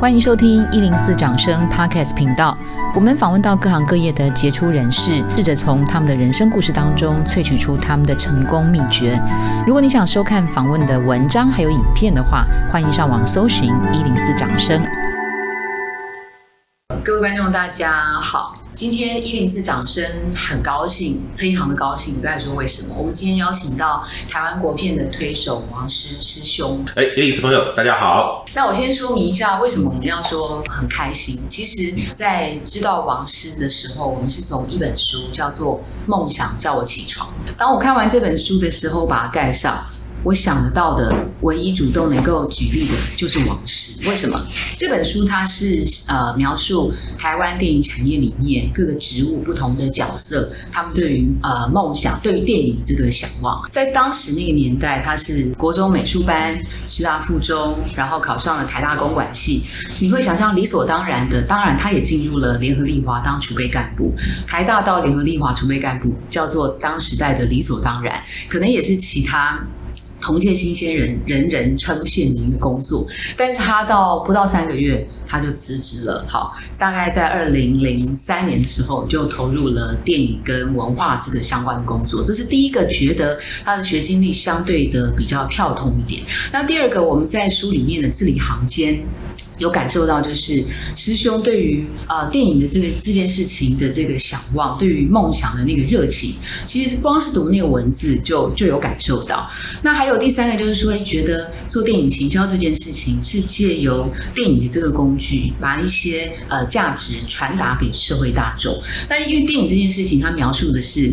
欢迎收听一零四掌声 Podcast 频道。我们访问到各行各业的杰出人士，试着从他们的人生故事当中萃取出他们的成功秘诀。如果你想收看访问的文章还有影片的话，欢迎上网搜寻一零四掌声。各位观众，大家好。今天一零四掌声很高兴，非常的高兴。我再说为什么？我们今天邀请到台湾国片的推手王师师兄。哎，一零四朋友，大家好。那我先说明一下，为什么我们要说很开心？其实，在知道王师的时候，我们是从一本书叫做《梦想叫我起床》。当我看完这本书的时候，把它盖上。我想得到的唯一主动能够举例的就是王石。为什么？这本书它是呃描述台湾电影产业里面各个职务不同的角色，他们对于呃梦想、对于电影的这个想望。在当时那个年代，他是国中美术班，师大附中，然后考上了台大公管系。你会想象理所当然的，当然他也进入了联合利华当储备干部。台大到联合利华储备干部叫做当时代的理所当然，可能也是其他。同届新鲜人人人称羡的一个工作，但是他到不到三个月他就辞职了。好，大概在二零零三年的时候就投入了电影跟文化这个相关的工作，这是第一个觉得他的学经历相对的比较跳通一点。那第二个，我们在书里面的字里行间。有感受到，就是师兄对于呃电影的这个这件事情的这个想望，对于梦想的那个热情，其实光是读那个文字就就有感受到。那还有第三个，就是说，觉得做电影行销这件事情是借由电影的这个工具，把一些呃价值传达给社会大众。那因为电影这件事情，它描述的是。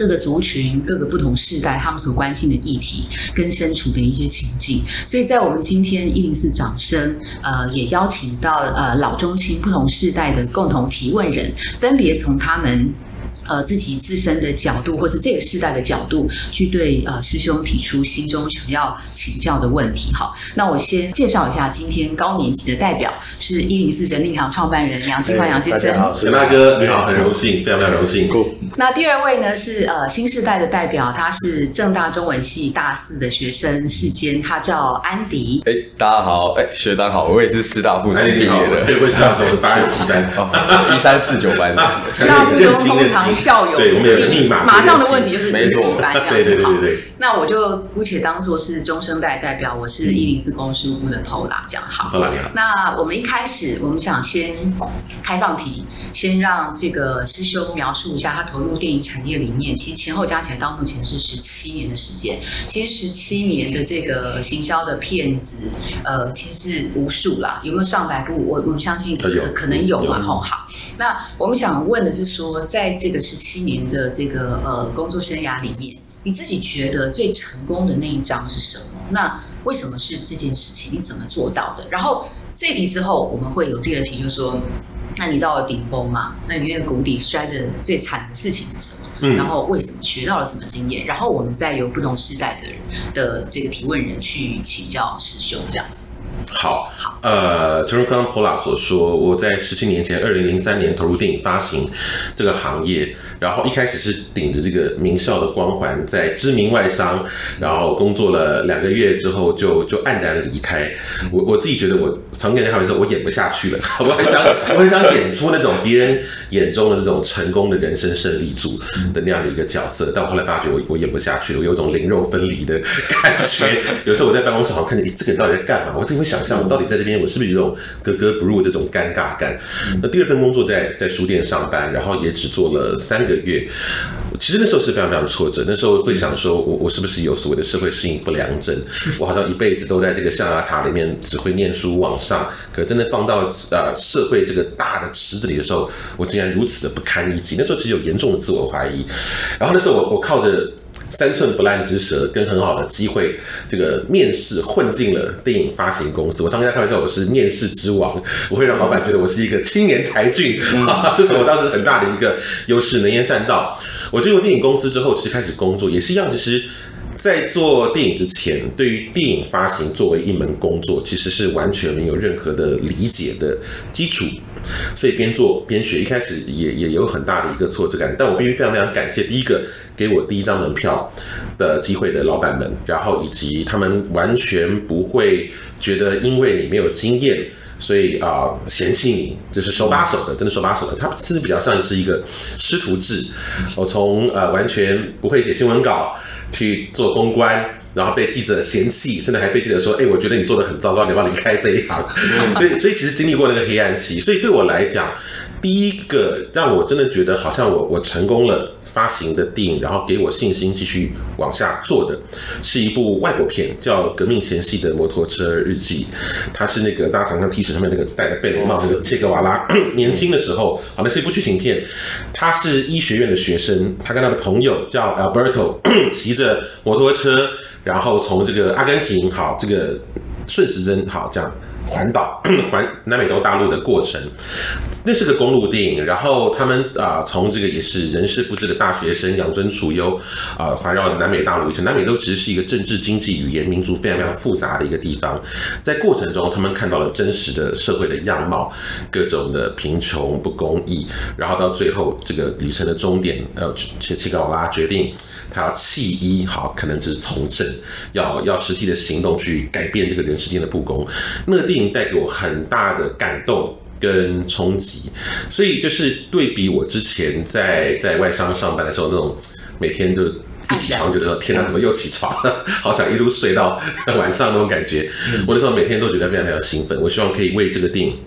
各个族群、各个不同世代，他们所关心的议题跟身处的一些情境，所以在我们今天一零四掌声，呃，也邀请到呃老中青不同世代的共同提问人，分别从他们。呃，自己自身的角度，或是这个世代的角度，去对呃师兄提出心中想要请教的问题。好，那我先介绍一下今天高年级的代表，是一零四人力行创办人杨金宽杨先生。好，杨大哥你好，很荣幸，非常非常荣幸。那第二位呢是呃新世代的代表，他是正大中文系大四的学生，世间，他叫安迪。哎，大家好，哎，学长好，我也是师大附中毕业的，对，我是师大附中八几班，一三四九班 的，师大附中通常。校友对，我们有个密码，马上的问题就是一起班这样子。对对对对对。那我就姑且当做是中生代代表，我是一零四公输部的头啦，这样好。那我们一开始，我们想先开放题，先让这个师兄描述一下他投入电影产业里面，其实前后加起来到目前是十七年的时间。其实十七年的这个行销的片子，呃，其实是无数啦，有没有上百部？我我们相信可可能有嘛。吼，好。那我们想问的是说，在这个十七年的这个呃工作生涯里面，你自己觉得最成功的那一章是什么？那为什么是这件事情？你怎么做到的？然后这一题之后，我们会有第二题，就是说，那你到了顶峰嘛？那你那个谷底摔得最惨的事情是什么？嗯，然后为什么学到了什么经验？然后我们再由不同时代的人的这个提问人去请教师兄，这样子。好，呃，正如刚刚 Paula 所说，我在十七年前，二零零三年投入电影发行这个行业。然后一开始是顶着这个名校的光环，在知名外商，然后工作了两个月之后就就黯然离开。我我自己觉得，我常跟人家开玩笑，我演不下去了。我很想，我很想演出那种别人眼中的那种成功的人生胜利组的那样的一个角色。但我后来发觉我，我我演不下去了，我有种灵肉分离的感觉。有时候我在办公室好像看着咦这个人到底在干嘛？我怎么会想象，我到底在这边，我是不是有种格格不入的这种尴尬感？那第二份工作在在书店上班，然后也只做了三个。个月，其实那时候是非常非常挫折。那时候会想说，我我是不是有所谓的社会适应不良症？我好像一辈子都在这个象牙塔里面只会念书往上，可真的放到呃社会这个大的池子里的时候，我竟然如此的不堪一击。那时候其实有严重的自我怀疑。然后那时候我我靠着三寸不烂之舌跟很好的机会，这个面试混进了电影发行公司。我常跟大家开玩笑，我是面试之王，我会让老板觉得我是一个青年才俊，这是我当时很大的一个优势，能言善道。我进入电影公司之后，其实开始工作也是一样，其实。在做电影之前，对于电影发行作为一门工作，其实是完全没有任何的理解的基础，所以边做边学，一开始也也有很大的一个挫折感。但我必须非常非常感谢，第一个给我第一张门票的机会的老板们，然后以及他们完全不会觉得因为你没有经验，所以啊、呃、嫌弃你，就是手把手的，真的手把手的。他甚至比较像是一个师徒制。我从呃完全不会写新闻稿去做公关，然后被记者嫌弃，甚至还被记者说：“哎，我觉得你做的很糟糕，你要不要离开这一行。”所以，所以其实经历过那个黑暗期，所以对我来讲。第一个让我真的觉得好像我我成功了发行的电影，然后给我信心继续往下做的，是一部外国片，叫《革命前夕的摩托车日记》。它是那个大家常常 T 恤上面那个戴的贝雷帽那个切格瓦拉 年轻的时候，好，那是一部剧情片。他是医学院的学生，他跟他的朋友叫 Alberto 骑着摩托车，然后从这个阿根廷好这个顺时针好这样。环岛 环南美洲大陆的过程，那是个公路电影。然后他们啊，从这个也是人事不知的大学生养尊处优啊，环绕南美大陆一程。南美洲其实是一个政治、经济、语言、民族非常非常复杂的一个地方。在过程中，他们看到了真实的社会的样貌，各种的贫穷、不公义。然后到最后，这个旅程的终点，呃，切切格瓦拉决定他要弃医，好，可能只是从政，要要实际的行动去改变这个人世间的不公。那电影带给我很大的感动跟冲击，所以就是对比我之前在在外商上班的时候那种每天就一起床就觉得天哪，怎么又起床了？好想一路睡到晚上那种感觉。我那时候每天都觉得非常非常兴奋，我希望可以为这个电影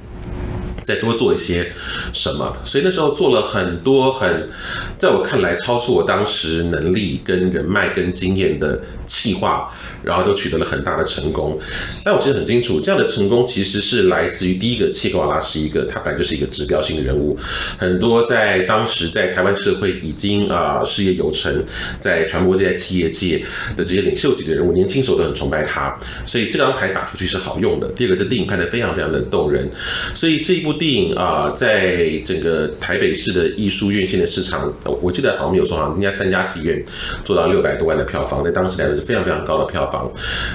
再多做一些什么，所以那时候做了很多很在我看来超出我当时能力跟人脉跟经验的企划。然后就取得了很大的成功，但我其实很清楚，这样的成功其实是来自于第一个，切格瓦拉是一个，他本来就是一个指标性的人物，很多在当时在台湾社会已经啊、事业有成，在传播界、企业界的这些领袖级的人物，年轻时候都很崇拜他，所以这张牌打出去是好用的。第二个，这电影看得非常非常的动人，所以这一部电影啊、在整个台北市的艺术院线的市场，我记得好像没有说好像应该三家戏院做到六百多万的票房，在当时来说是非常非常高的票房。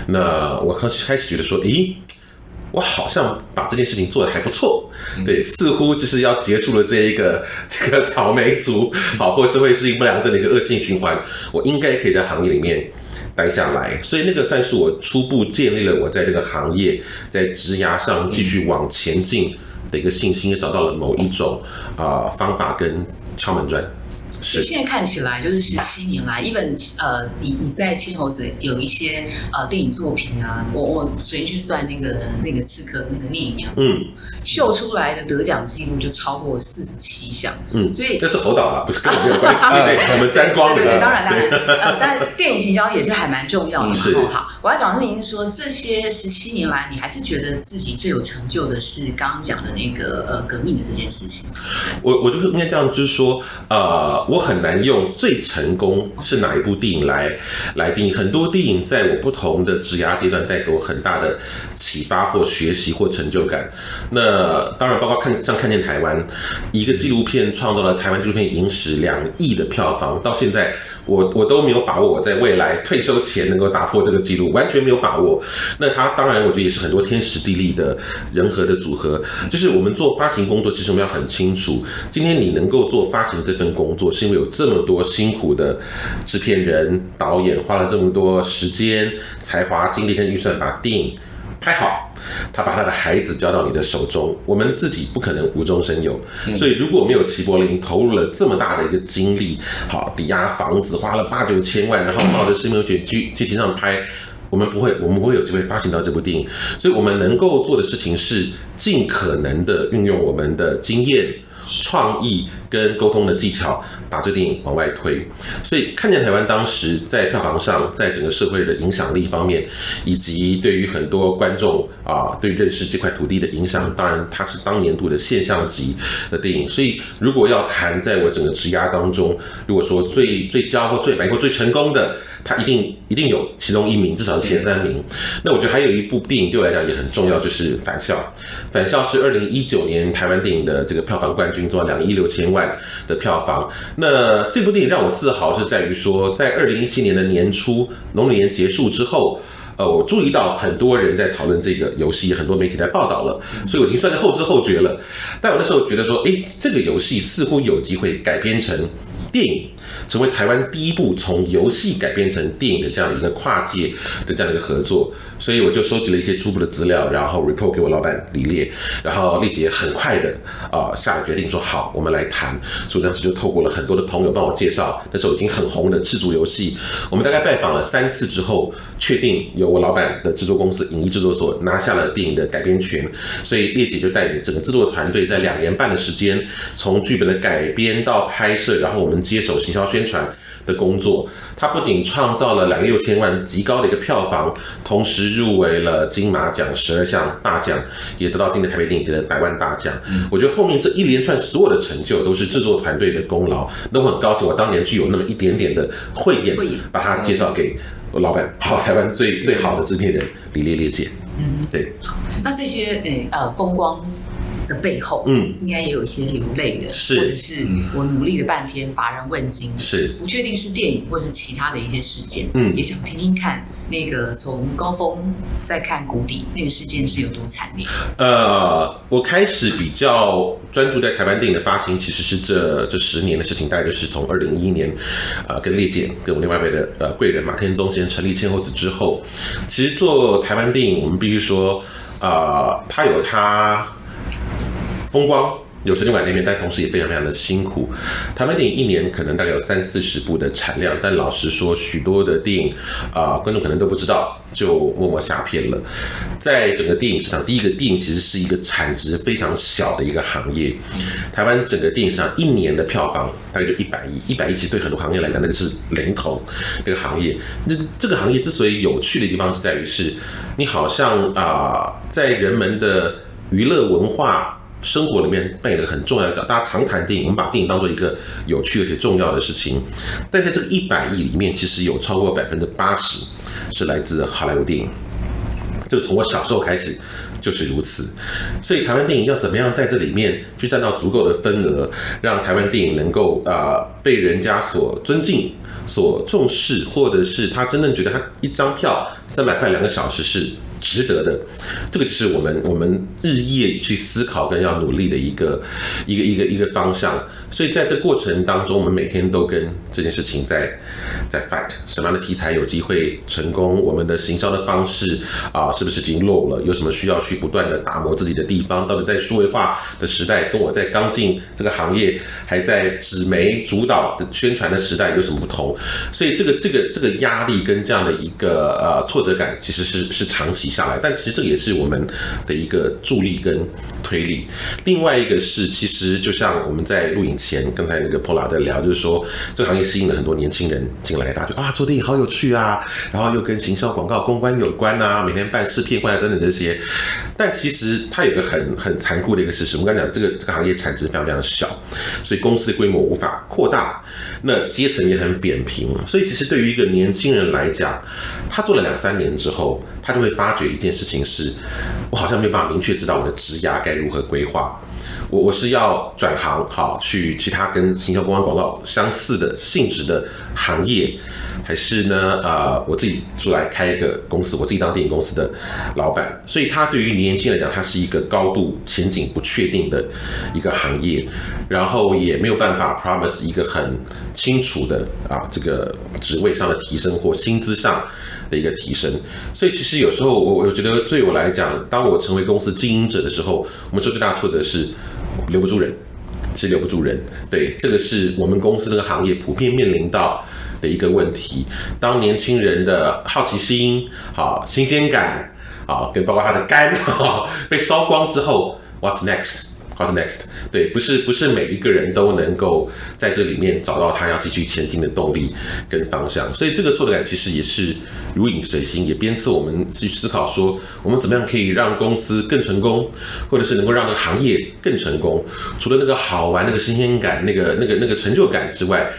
那我开始开始觉得说，诶，我好像把这件事情做得还不错，对，似乎就是要结束了这一个这个草莓族，好，或是会适应不良症的一个恶性循环，我应该可以在行业里面待下来，所以那个算是我初步建立了我在这个行业在职涯上继续往前进的一个信心，也找到了某一种啊、方法跟敲门砖。所以现在看起来，就是十七年来，even 呃，你你在青猴子有一些呃电影作品啊，我我昨天去算那个那个刺客那个聂隐娘，嗯，秀出来的得奖记录就超过四十七项，嗯，所以这是侯导啊，不是跟我没有关系，对，我们沾光的，对，当然当然，呃，当然电影行销也是还蛮重要的嘛，是。好，我要讲的事情是说，这些十七年来，你还是觉得自己最有成就的是刚刚讲的那个呃革命的这件事情，我我就是应该这样，就是说，呃。我很难用最成功是哪一部电影来来定义。很多电影在我不同的职涯阶段带给我很大的启发或学习或成就感。那当然包括看像看见台湾一个纪录片创造了台湾纪录片影史两亿的票房，到现在。我我都没有把握我在未来退休前能够打破这个记录，完全没有把握。那他当然，我觉得也是很多天时地利的人和的组合。就是我们做发行工作，其实我们要很清楚，今天你能够做发行这份工作，是因为有这么多辛苦的制片人、导演花了这么多时间、才华、精力跟预算把电影拍好。他把他的孩子交到你的手中，我们自己不可能无中生有，所以如果没有齐柏林投入了这么大的一个精力，好抵押房子花了八九千万，然后冒着生命危险去去天上拍，我们不会，我们不会有机会发行到这部电影。所以我们能够做的事情是尽可能的运用我们的经验、创意跟沟通的技巧。把这电影往外推，所以看见台湾当时在票房上，在整个社会的影响力方面，以及对于很多观众啊，对认识这块土地的影响，当然它是当年度的现象级的电影。所以如果要谈在我整个职涯当中，如果说最最骄或最白过最成功的。他一定一定有其中一名，至少是前三名。那我觉得还有一部电影对我来讲也很重要，就是《返校》。《返校》是二零一九年台湾电影的这个票房冠军，做了两亿六千万的票房。那这部电影让我自豪是在于说，在二零一七年的年初，龙年结束之后。呃，我注意到很多人在讨论这个游戏，很多媒体在报道了，所以我已经算是后知后觉了。但我那时候觉得说，诶，这个游戏似乎有机会改编成电影，成为台湾第一部从游戏改编成电影的这样的一个跨界的这样的一个合作。所以我就收集了一些初步的资料，然后 report 给我老板李烈，然后丽姐很快的啊、呃、下了决定说好，我们来谈。所以当时就透过了很多的朋友帮我介绍，那时候已经很红的赤足游戏，我们大概拜访了三次之后，确定由我老板的制作公司影艺制作所拿下了电影的改编权，所以叶姐就带领整个制作团队在两年半的时间，从剧本的改编到拍摄，然后我们接手行销宣传。的工作，他不仅创造了两个六千万极高的一个票房，同时入围了金马奖十二项大奖，也得到今年台北电影节的百万大奖。嗯、我觉得后面这一连串所有的成就都是制作团队的功劳。那我很高兴，我当年具有那么一点点的慧眼，把它介绍给我老板，好，台湾最最好的制片人李烈烈姐。嗯，对。那这些诶呃风光。的背后，嗯，应该也有一些流泪的，是，或者是我努力了半天，乏人问津，是，不确定是电影或是其他的一些事件，嗯，也想听听看那个从高峰再看谷底，那个事件是有多惨烈。呃，我开始比较专注在台湾电影的发行，其实是这这十年的事情，大概就是从二零一一年，呃，跟烈姐跟我另外一位的呃贵人马天宗先生成立千后子之后，其实做台湾电影，我们必须说，呃，它有他。风光有时另外那边，但同时也非常非常的辛苦。台湾电影一年可能大概有三四十部的产量，但老实说，许多的电影啊、观众可能都不知道，就默默下片了。在整个电影市场，第一个电影其实是一个产值非常小的一个行业。台湾整个电影市场一年的票房大概就一百亿，一百亿其实对很多行业来讲，那个是零头。这个行业，那这个行业之所以有趣的地方是在于是，你好像啊、在人们的娱乐文化。生活里面扮演了很重要的角，大家常谈电影，我们把电影当做一个有趣而且重要的事情。但在这个一百亿里面，其实有超过百分之八十是来自好莱坞电影。这个从我小时候开始就是如此。所以台湾电影要怎么样在这里面去占到足够的份额，让台湾电影能够啊、被人家所尊敬、所重视，或者是他真正觉得他一张票三百块两个小时是。值得的，这个就是我们我们日夜去思考跟要努力的一个一个一个一个方向。所以在这过程当中，我们每天都跟这件事情在在 fight，什么样的题材有机会成功？我们的行销的方式啊，是不是已经漏了？有什么需要去不断的打磨自己的地方？到底在数位化的时代，跟我在刚进这个行业还在纸媒主导的宣传的时代有什么不同？所以这个这个这个压力跟这样的一个呃挫折感，其实是是长期下来。但其实这也是我们的一个助力跟推力。另外一个是，其实就像我们在录影。前刚才那个 Paula 在聊，就是说这个行业吸引了很多年轻人进来，大家就啊做电影好有趣啊，然后又跟行销广告公关有关啊，每天办试片会啊等等这些。但其实它有个很很残酷的一个事实，我们刚才讲这个这个行业产值非常非常小，所以公司规模无法扩大，那阶层也很扁平。所以其实对于一个年轻人来讲，他做了两三年之后，他就会发觉一件事情是，我好像没有办法明确知道我的职涯该如何规划。我我是要转行，好去其他跟行销公关广告相似的性质的行业，还是呢？呃，我自己出来开一个公司，我自己当电影公司的老板。所以，他对于年轻人来讲，他是一个高度前景不确定的一个行业，然后也没有办法 promise 一个很清楚的啊这个职位上的提升或薪资上的一个提升。所以，其实有时候我我觉得对我来讲，当我成为公司经营者的时候，我们说最大的挫折是。留不住人，是留不住人。对，这个是我们公司这个行业普遍面临到的一个问题。当年轻人的好奇心、好新鲜感、好，跟包括他的肝被烧光之后，What's next？What's next？对，不是不是每一个人都能够在这里面找到他要继续前进的动力跟方向。所以这个挫折感其实也是如影随形，也鞭策我们去思考说，我们怎么样可以让公司更成功，或者是能够让这个行业更成功。除了那个好玩、那个新鲜感、那个那个那个成就感之外，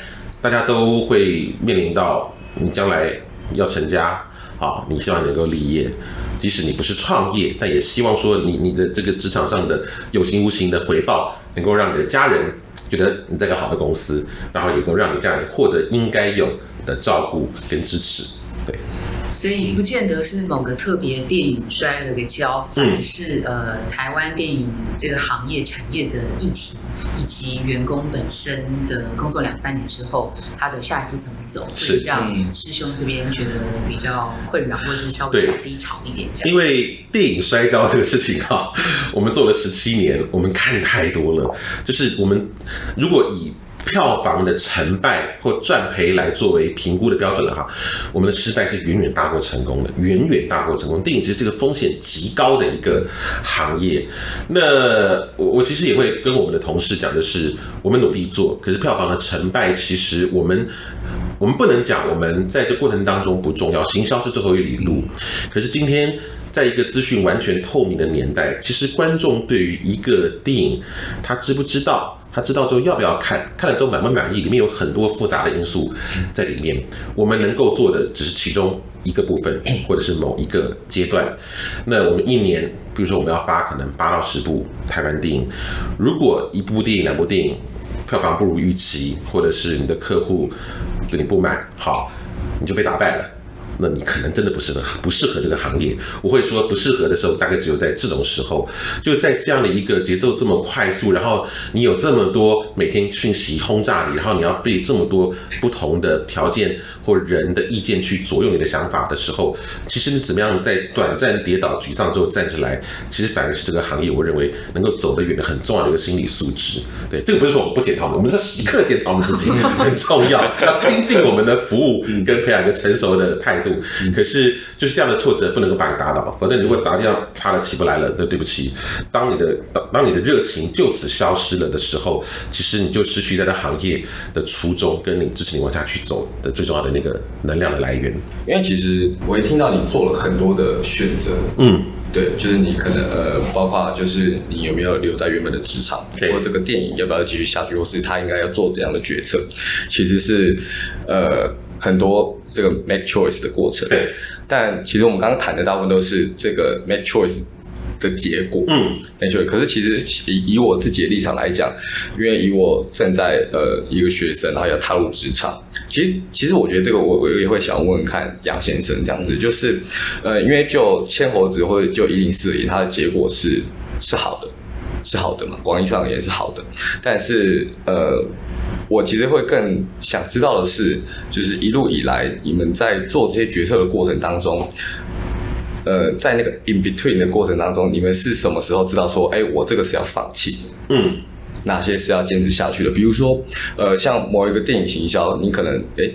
大家都会面临到你将来要成家好，你希望能够立业。即使你不是创业，但也希望说你你的这个职场上的有形无形的回报，能够让你的家人觉得你在个好的公司，然后也能够让你家人获得应该有的照顾跟支持。对。所以不见得是某个特别电影摔了个跤，嗯，是呃台湾电影这个行业产业的议题，以及员工本身的工作两三年之后，他的下一步怎么走，会让师兄这边觉得比较困扰，或者是稍微低潮一点这样。因为电影摔跤这个事情哈，我们做了十七年，我们看太多了，就是我们如果以票房的成败或赚赔来作为评估的标准了哈，我们的失败是远远大过成功的，远远大过成功。电影其实这个风险极高的一个行业。那我我其实也会跟我们的同事讲的是，我们努力做，可是票房的成败其实我们我们不能讲我们在这过程当中不重要，行销是最后一里路。可是今天在一个资讯完全透明的年代，其实观众对于一个电影，他知不知道？他知道之后要不要看，看了之后满不满意，里面有很多复杂的因素在里面。我们能够做的只是其中一个部分，或者是某一个阶段。那我们一年，比如说我们要发可能八到十部台湾电影，如果一部电影、两部电影票房不如预期，或者是你的客户对你不满，好，你就被打败了。那你可能真的不适合，不适合这个行业。我会说不适合的时候，大概只有在这种时候，就在这样的一个节奏这么快速，然后你有这么多每天讯息轰炸你，然后你要被这么多不同的条件或人的意见去左右你的想法的时候，其实你怎么样在短暂跌倒沮丧之后站起来，其实反而是这个行业我认为能够走得远的很重要的一个心理素质。对，这个不是说我们不检讨，我们是时刻检讨我们自己，很重要，要精进我们的服务跟培养一个成熟的态度。可是就是这样的挫折不能够把你打倒，否则你如果打掉趴了起不来了，那对不起。当你的当当你的热情就此消失了的时候，其实你就失去在这行业的初衷，跟你支持你往下去走的最重要的那个能量的来源。因为其实我也听到你做了很多的选择，嗯，对，就是你可能呃，包括就是你有没有留在原本的职场，或这个电影要不要继续下去，或是他应该要做怎样的决策，其实是呃。很多这个 make choice 的过程，对，但其实我们刚刚谈的大部分都是这个 make choice 的结果，嗯，make choice。可是其实以以我自己的立场来讲，因为以我正在呃一个学生，然后要踏入职场，其实其实我觉得这个我我也会想问问看杨先生这样子，就是呃，因为就千猴子或者就一零四而言，它的结果是是好的，是好的嘛，广义上也是好的，但是呃。我其实会更想知道的是，就是一路以来你们在做这些决策的过程当中，呃，在那个 in between 的过程当中，你们是什么时候知道说，哎，我这个是要放弃，嗯，哪些是要坚持下去的？比如说，呃，像某一个电影行销，你可能哎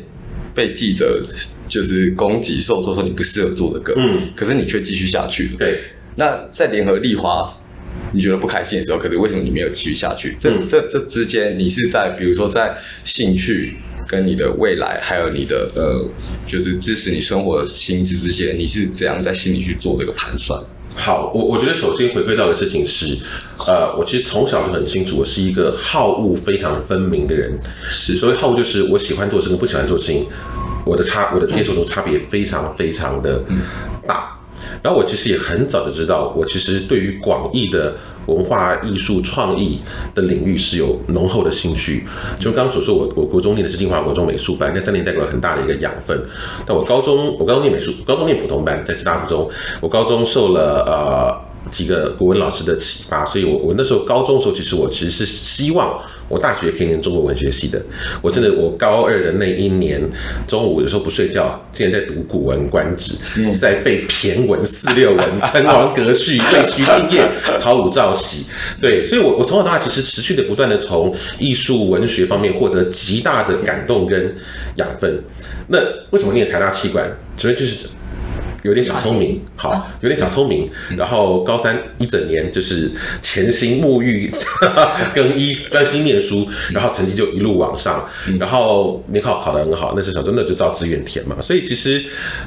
被记者就是攻击，受挫说你不适合做的歌，嗯，可是你却继续下去了，对。那在联合利华。你觉得不开心的时候，可是为什么你没有继续下去？这、嗯、这这之间，你是在比如说在兴趣跟你的未来，还有你的呃，就是支持你生活的心智之间，你是怎样在心里去做这个盘算？好，我我觉得首先回归到的事情是，呃，我其实从小就很清楚，我是一个好恶非常分明的人。是，所谓好恶就是我喜欢做事跟不喜欢做事情，我的差我的接受度差别非常非常的大。嗯然后我其实也很早就知道，我其实对于广义的文化艺术创意的领域是有浓厚的兴趣。就刚所说，我我国中念的是金华国中美术班，那三年带给我很大的一个养分。但我高中我高中念美术，高中念普通班，在师大附中，我高中受了呃几个国文老师的启发，所以我我那时候高中时候，其实我其实是希望。我大学可以念中国文学系的，我真的，我高二的那一年中午有时候不睡觉，竟然在读《古文观止》，在背骈文、四六文、滕王阁序，背徐敬业、讨武造喜。对，所以我我从小到大其实持续的不断的从艺术文学方面获得极大的感动跟养分。那为什么念台大企管？主要就是。有点小聪明，好，有点小聪明。然后高三一整年就是潜心沐浴、更衣、专心念书，然后成绩就一路往上。然后联考考得很好，那时候真的就照志愿填嘛。所以其实，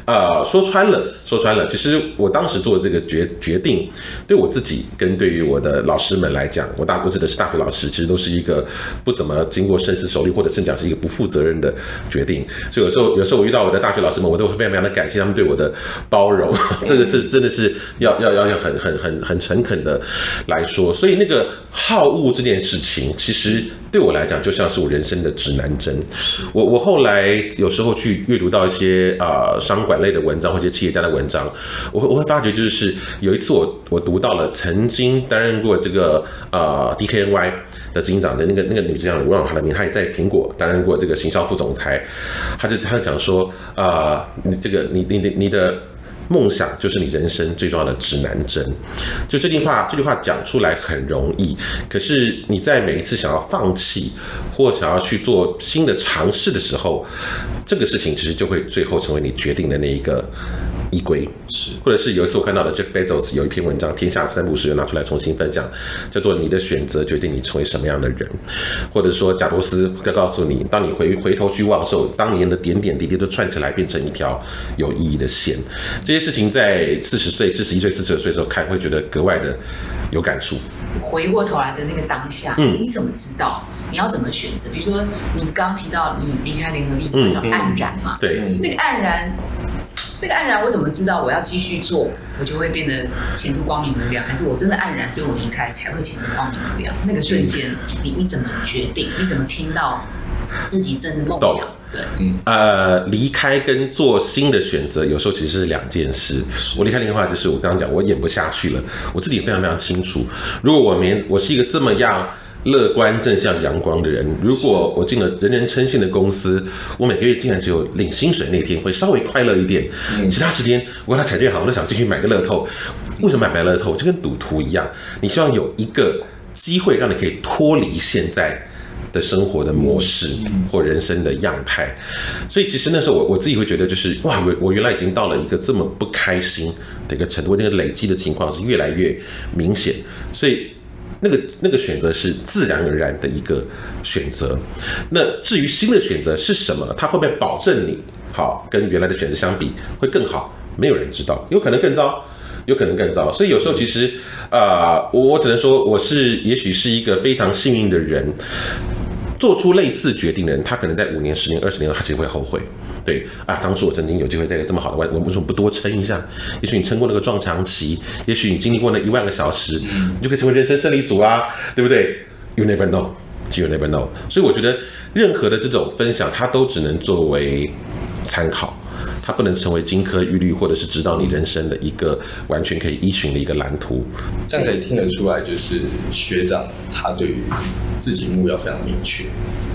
呃，说穿了，说穿了，其实我当时做这个决决定，对我自己跟对于我的老师们来讲，我大我指的是大学老师，其实都是一个不怎么经过深思熟虑，或者甚至讲是一个不负责任的决定。所以有时候，有时候我遇到我的大学老师们，我都会非常非常的感谢他们对我的。包容，这个是真的是要要要要很很很很诚恳的来说。所以那个好恶这件事情，其实对我来讲就像是我人生的指南针。我我后来有时候去阅读到一些啊、呃、商管类的文章或者企业家的文章，我会我会发觉就是有一次我我读到了曾经担任过这个呃 DKNY 的执行长的那个那个女执行长，我忘了她的名，她也在苹果担任过这个行销副总裁，她就她就讲说啊、呃，你这个你你你你的。梦想就是你人生最重要的指南针。就这句话，这句话讲出来很容易，可是你在每一次想要放弃或想要去做新的尝试的时候，这个事情其实就会最后成为你决定的那一个。依归。是，或者是有一次我看到的 Jeff Bezos 有一篇文章，天下三不是，拿出来重新分享，叫做你的选择决定你成为什么样的人，或者说贾伯斯要告诉你，当你回回头去望的时候，当年的点点滴滴都串起来变成一条有意义的线，这些事情在四十岁、四十一岁、四十二岁的时候看，会觉得格外的有感触。回过头来的那个当下，嗯，你怎么知道？你要怎么选择？比如说你刚提到你离开联合利华叫黯然嘛，对，那个黯然。那个黯然，我怎么知道我要继续做，我就会变得前途光明无量？还是我真的黯然，所以我离开才会前途光明无量？那个瞬间，你你怎么决定？你怎么听到自己真的梦想？对，嗯，呃，离开跟做新的选择，有时候其实是两件事。我离开的话，就是我刚刚讲，我演不下去了，我自己非常非常清楚。如果我没，我是一个这么样。乐观正向阳光的人，如果我进了人人称信的公司，我每个月竟然只有领薪水那天会稍微快乐一点，其他时间我跟他彩券好，我都想进去买个乐透。为什么买买乐透？就跟赌徒一样，你希望有一个机会让你可以脱离现在的生活的模式或人生的样态。所以其实那时候我我自己会觉得，就是哇，我我原来已经到了一个这么不开心的一个程度，那个累积的情况是越来越明显，所以。那个那个选择是自然而然的一个选择，那至于新的选择是什么，它会不会保证你好跟原来的选择相比会更好？没有人知道，有可能更糟，有可能更糟。所以有时候其实啊，我、只能说我是也许是一个非常幸运的人。做出类似决定的人，他可能在五年、十年、二十年后，他其实会后悔。对啊，当初我曾经有机会在这么好的外，我为什么不多撑一下？也许你撑过那个撞墙期，也许你经历过那一万个小时，你就可以成为人生胜利组啊，对不对？You never know, you never know。所以我觉得任何的这种分享，它都只能作为参考。它不能成为金科玉律，或者是指导你人生的一个完全可以依循的一个蓝图。这样可以听得出来，就是学长他对于自己目标非常明确。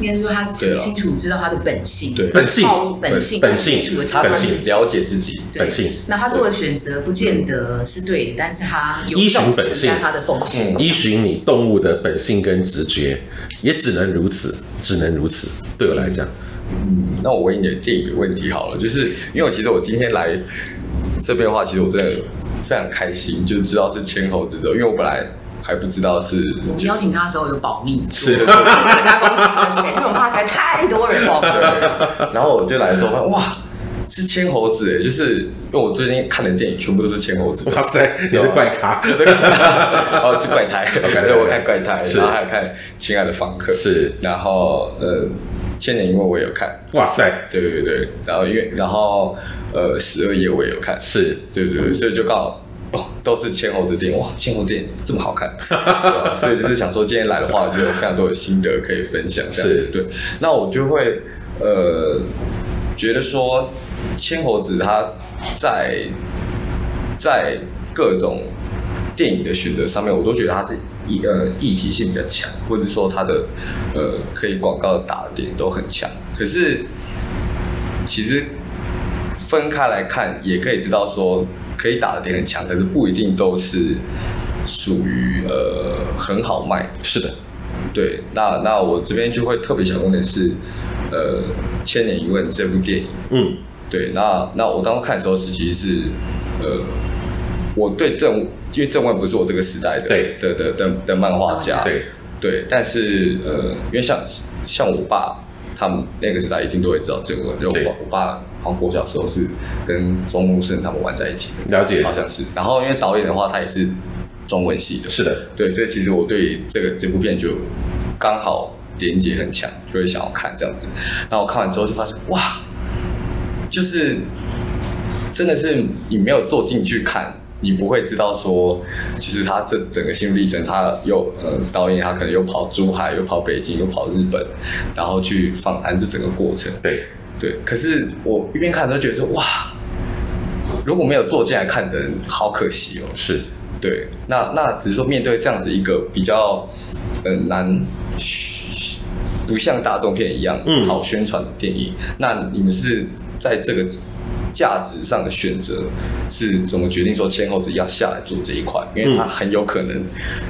应该说他很清楚知道他的本性，对本性，本性，本性，他本性了解自己本性。那他做的选择不见得是对的，但是他依循本性，他的风险，依循你动物的本性跟直觉，也只能如此，只能如此。对我来讲。嗯，那我问你点电影的问题好了，就是因为我其实我今天来这边的话，其实我真的非常开心，就知道是千猴子的，因为我本来还不知道是。我们邀请他的时候有保密，是的，哪家公司的谁？因为我怕实在太多人报对。然后我就来的时候，哇，是千猴子哎，就是因为我最近看的电影全部都是千猴子。哇塞，你是怪咖？哦，是怪胎。我感觉我看怪胎，然后还有看《亲爱的房客》，是，然后呃。千年一梦我也有看，哇塞，对对对，然后因为然后呃十二夜我也有看，是，对对对，所以就刚好哦都是千猴子电影，哇，千猴电影这么好看，所以就是想说今天来的话就有非常多的心得可以分享，是。对，那我就会呃觉得说千猴子他在在各种电影的选择上面，我都觉得他是。议呃议题性比较强，或者说它的呃可以广告的打点都很强。可是其实分开来看，也可以知道说可以打的点很强，可是不一定都是属于呃很好卖。是的，对。那那我这边就会特别想问的是，呃，《千年一问》这部电影，嗯，对。那那我当时看的时候是其实是呃。我对郑，因为郑问不是我这个时代的对的的的的漫画家，对对，但是呃，因为像像我爸他们那个时代一定都会知道郑问，因为我我爸好像国小时候是跟钟木胜他们玩在一起的，了解好像是。然后因为导演的话，他也是中文系的，是的，对，所以其实我对这个这部片就刚好连接很强，就会想要看这样子。然后我看完之后就发现，哇，就是。真的是你没有坐进去看，你不会知道说，其实他这整个心路历程，他又呃导演他可能又跑珠海，又跑北京，又跑日本，然后去访谈这整个过程。对对，可是我一边看都觉得说哇，如果没有坐进来看的人，好可惜哦。是，对，那那只是说面对这样子一个比较呃难。不像大众片一样好宣传的电影，嗯，那你们是在这个价值上的选择是怎么决定说千后者要下来做这一块？因为它很有可能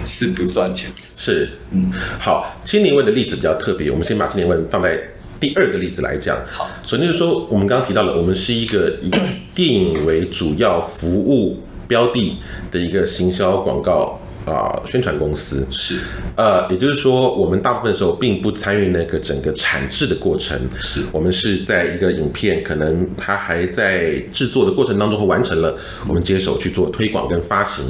是不赚钱。是，嗯，好，青年问的例子比较特别，我们先把青年问放在第二个例子来讲。好，首先就是说，我们刚刚提到了，我们是一个以电影为主要服务标的的一个行销广告。啊、呃，宣传公司。是，呃，也就是说，我们大部分时候并不参与那个整个产制的过程，是。我们是在一个影片可能它还在制作的过程当中会完成了，我们接手去做推广跟发行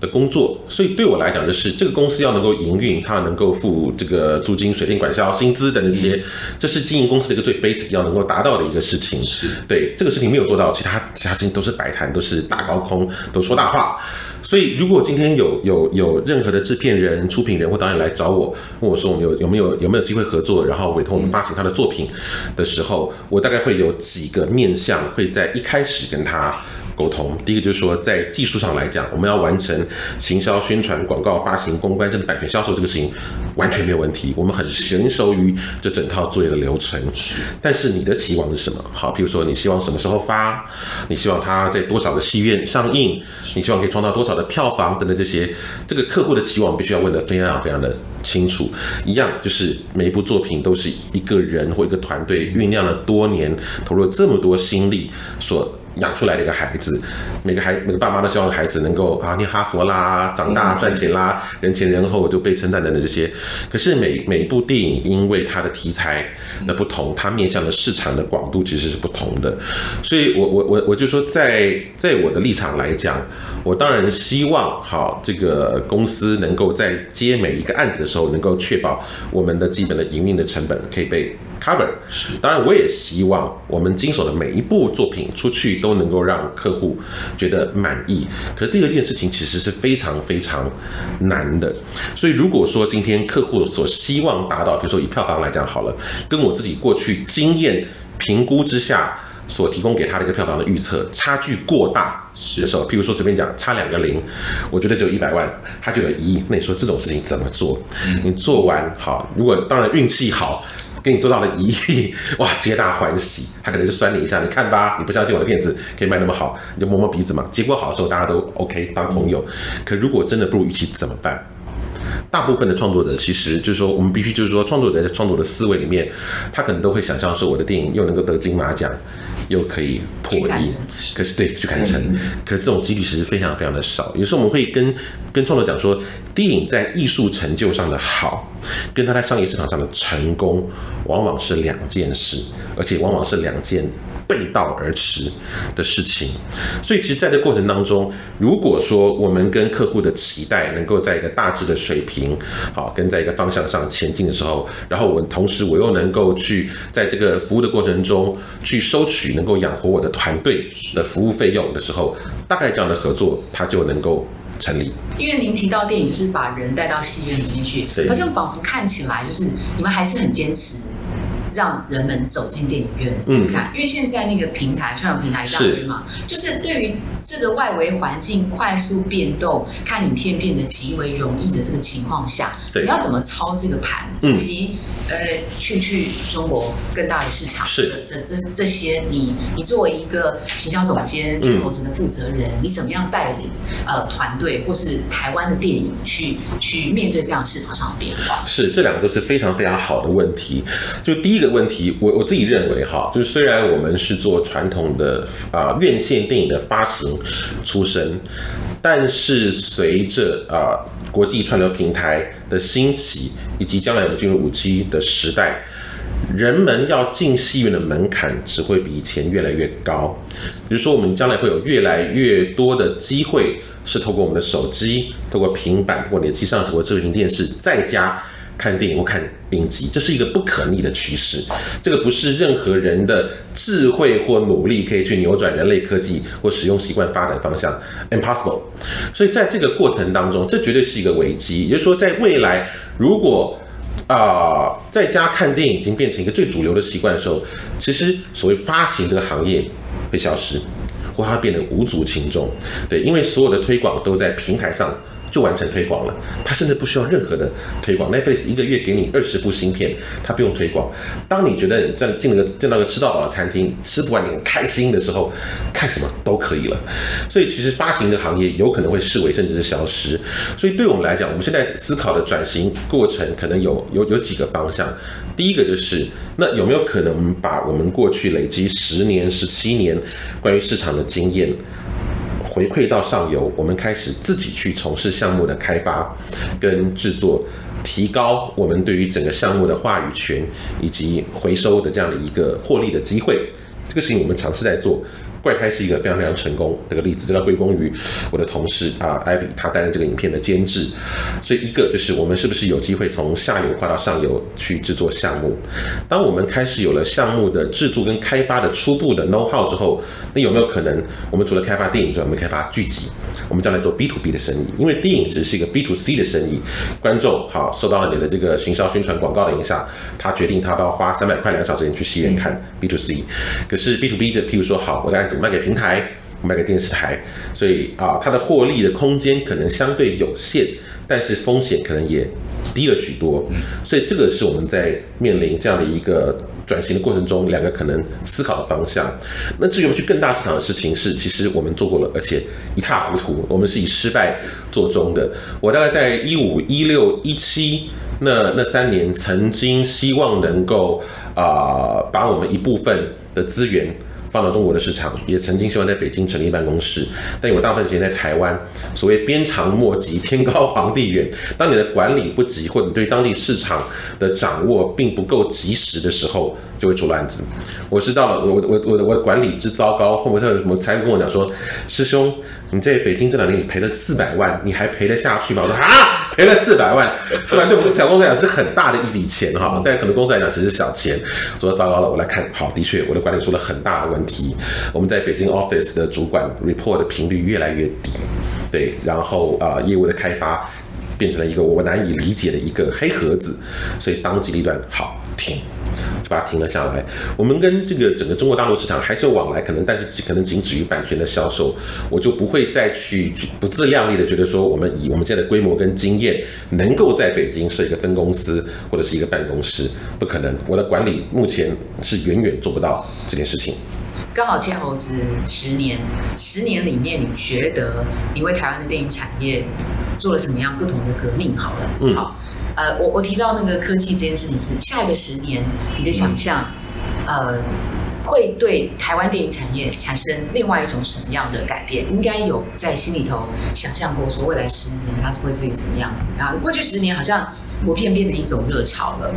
的工作。所以对我来讲，就是这个公司要能够营运，它能够付这个租金、水电管销、薪资等这些，这是经营公司的一个最 basic 要能够达到的一个事情。是。对这个事情没有做到，其他其他事情都是摆谈，都是大高空，都说大话。所以，如果今天有有有任何的制片人、出品人或导演来找我，问我说我们有有没有有没有机会合作，然后委托我们发行他的作品的时候，我大概会有几个面向会在一开始跟他沟通。第一个就是说，在技术上来讲，我们要完成行销、宣传、广告、发行、公关、甚至版权销售这个事情，完全没有问题。我们很娴熟于这整套作业的流程。但是你的期望是什么？好，譬如说你希望什么时候发？你希望它在多少个戏院上映？你希望可以创造多少的票房等等这些，这个客户的期望必须要问得非常非常的清楚。一样就是每一部作品都是一个人或一个团队酝酿了多年，投入了这么多心力所养出来的一个孩子。每个孩每个爸妈都希望孩子能够啊念哈佛啦，长大赚钱啦，人前人后就被称赞等等这些。可是每每一部电影因为它的题材的不同，它面向的市场的广度其实是不同的。所以我我我我就说在在我的立场来讲。我当然希望，好，这个公司能够在接每一个案子的时候，能够确保我们的基本的营运的成本可以被 cover。是，当然我也希望我们经手的每一部作品出去都能够让客户觉得满意。可是第二件事情其实是非常非常难的。所以如果说今天客户所希望达到，比如说以票房来讲好了，跟我自己过去经验评估之下。所提供给他的一个票房的预测差距过大的时候，譬如说随便讲差两个零，我觉得只有一百万，他就有一亿。那你说这种事情怎么做？你做完好，如果当然运气好，给你做到了一亿，哇，皆大欢喜。他可能就酸你一下，你看吧，你不相信我的片子可以卖那么好，你就摸摸鼻子嘛。结果好的时候大家都 OK 当朋友，可如果真的不如预期怎么办？大部分的创作者其实就是说，我们必须就是说，创作者在创作的思维里面，他可能都会想象说，我的电影又能够得金马奖。又可以破亿，可是对，就看成，可是这种几率其实非常非常的少。有时候我们会跟跟创作者讲说，电影在艺术成就上的好，跟他在商业市场上的成功，往往是两件事，而且往往是两件。背道而驰的事情，所以其实在这过程当中，如果说我们跟客户的期待能够在一个大致的水平，好，跟在一个方向上前进的时候，然后我同时我又能够去在这个服务的过程中去收取能够养活我的团队的服务费用的时候，大概这样的合作它就能够成立。因为您提到电影就是把人带到戏院里面去，好像仿佛看起来就是你们还是很坚持。让人们走进电影院去看，嗯，因为现在那个平台，传统平台一大堆嘛，就是对于这个外围环境快速变动，看影片变得极为容易的这个情况下，你要怎么操这个盘，以及呃，去去中国更大的市场是的这这些，你你作为一个行销总监、牵头者的负责人，你怎么样带领呃团队或是台湾的电影去去面对这样市场上的变化？是这两个都是非常非常好的问题。就第一个。问题，我我自己认为哈，就是虽然我们是做传统的啊院线电影的发行出身，但是随着啊国际串流平台的兴起，以及将来我们进入五 G 的时代，人们要进戏院的门槛只会比以前越来越高。比如说，我们将来会有越来越多的机会是透过我们的手机、透过平板、透过你的机上，透过智慧型电视，在家。看电影或看影集，这是一个不可逆的趋势。这个不是任何人的智慧或努力可以去扭转人类科技或使用习惯发展方向，impossible。所以在这个过程当中，这绝对是一个危机。也就是说，在未来，如果啊、在家看电影已经变成一个最主流的习惯的时候，其实所谓发行这个行业会消失，或它变得无足轻重。对，因为所有的推广都在平台上。就完成推广了，他甚至不需要任何的推广。奈飞一个月给你二十部新片，他不用推广。当你觉得你在进了个进到个吃到饱的餐厅，吃不完你很开心的时候，看什么都可以了。所以其实发行的行业有可能会视为，甚至是消失。所以对我们来讲，我们现在思考的转型过程可能有有有几个方向。第一个就是，那有没有可能把我们过去累积十年、十七年关于市场的经验？回馈到上游，我们开始自己去从事项目的开发跟制作，提高我们对于整个项目的话语权以及回收的这样的一个获利的机会。这个事情我们尝试在做。怪胎是一个非常非常成功的一个例子，这个归功于我的同事啊，艾比，他担任这个影片的监制。所以一个就是我们是不是有机会从下游跨到上游去制作项目？当我们开始有了项目的制作跟开发的初步的 know how 之后，那有没有可能我们除了开发电影之外，我们开发剧集？我们将来做 B to B 的生意，因为电影只是一个 B to C 的生意。观众好受到了你的这个行销宣传广告的影响，他决定他要不要花三百块两小时去戏院看 B to C。可是 B to B 的，譬如说好，我的案子卖给平台，卖给电视台，所以啊，它的获利的空间可能相对有限，但是风险可能也低了许多。所以这个是我们在面临这样的一个。转型的过程中，两个可能思考的方向。那至于我们去更大市场的事情是，其实我们做过了，而且一塌糊涂。我们是以失败做终的。我大概在一五、一六、一七那那三年，曾经希望能够啊、呃，把我们一部分的资源。放到中国的市场，也曾经希望在北京成立办公室，但有大部分时间在台湾。所谓鞭长莫及，天高皇帝远。当你的管理不及，或者你对当地市场的掌握并不够及时的时候，就会出乱子。我知道了，我我我我的管理之糟糕，后面他有什么财务跟我讲说，师兄。你在北京这两年，你赔了四百万，你还赔得下去吗？我说啊，赔了四百万，虽然对我们小公司来讲是很大的一笔钱哈，但可能公司来讲只是小钱。我说糟糕了，我来看，好，的确，我的管理出了很大的问题。我们在北京 office 的主管 report 的频率越来越低，对，然后啊、呃，业务的开发变成了一个我难以理解的一个黑盒子，所以当机立断，好，停。就把它停了下来。我们跟这个整个中国大陆市场还是有往来，可能，但是可能仅止于版权的销售。我就不会再去不自量力的觉得说，我们以我们现在的规模跟经验，能够在北京设一个分公司或者是一个办公室，不可能。我的管理目前是远远做不到这件事情。刚好牵猴子十年，十年里面，你觉得你为台湾的电影产业做了什么样不同的革命？好了，嗯，好。呃，我我提到那个科技这件事情是下一个十年，你的想象，呃，会对台湾电影产业产生另外一种什么样的改变？应该有在心里头想象过，说未来十年它是会是一个什么样子啊？过去十年好像国片变成一种热潮了。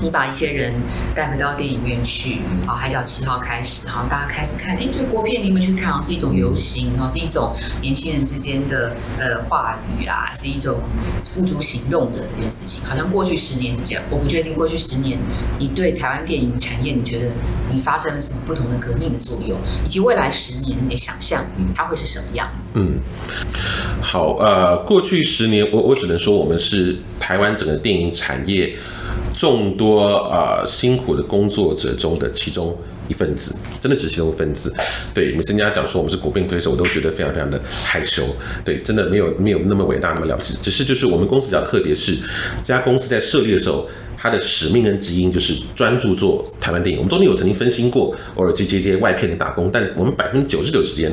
你把一些人带回到电影院去，啊，海角七号开始，好，大家开始看，哎，这国片你有没有去看？好像是一种流行，哦，是一种年轻人之间的呃话语啊，是一种付诸行动的这件事情。好像过去十年是这样，我不确定过去十年你对台湾电影产业，你觉得你发生了什么不同的革命的作用，以及未来十年你的想象它会是什么样子？嗯，好，呃，过去十年，我我只能说我们是台湾整个电影产业。众多啊、呃、辛苦的工作者中的其中一份子，真的只是其中一份子。对，每次人家讲说我们是国片推手，我都觉得非常非常的害羞。对，真的没有没有那么伟大那么了不起，只是就是我们公司比较特别，是这家公司在设立的时候，它的使命跟基因就是专注做台湾电影。我们中间有曾经分心过，偶尔去接接外片的打工，但我们百分之九十九时间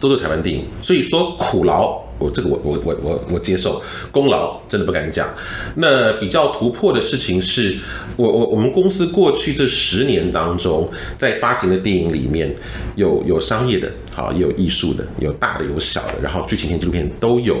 都做台湾电影。所以说苦劳。我这个我我我我我接受，功劳真的不敢讲。那比较突破的事情是，我我我们公司过去这十年当中，在发行的电影里面有有商业的，好也有艺术的，有大的有小的，然后剧情片、纪录片都有。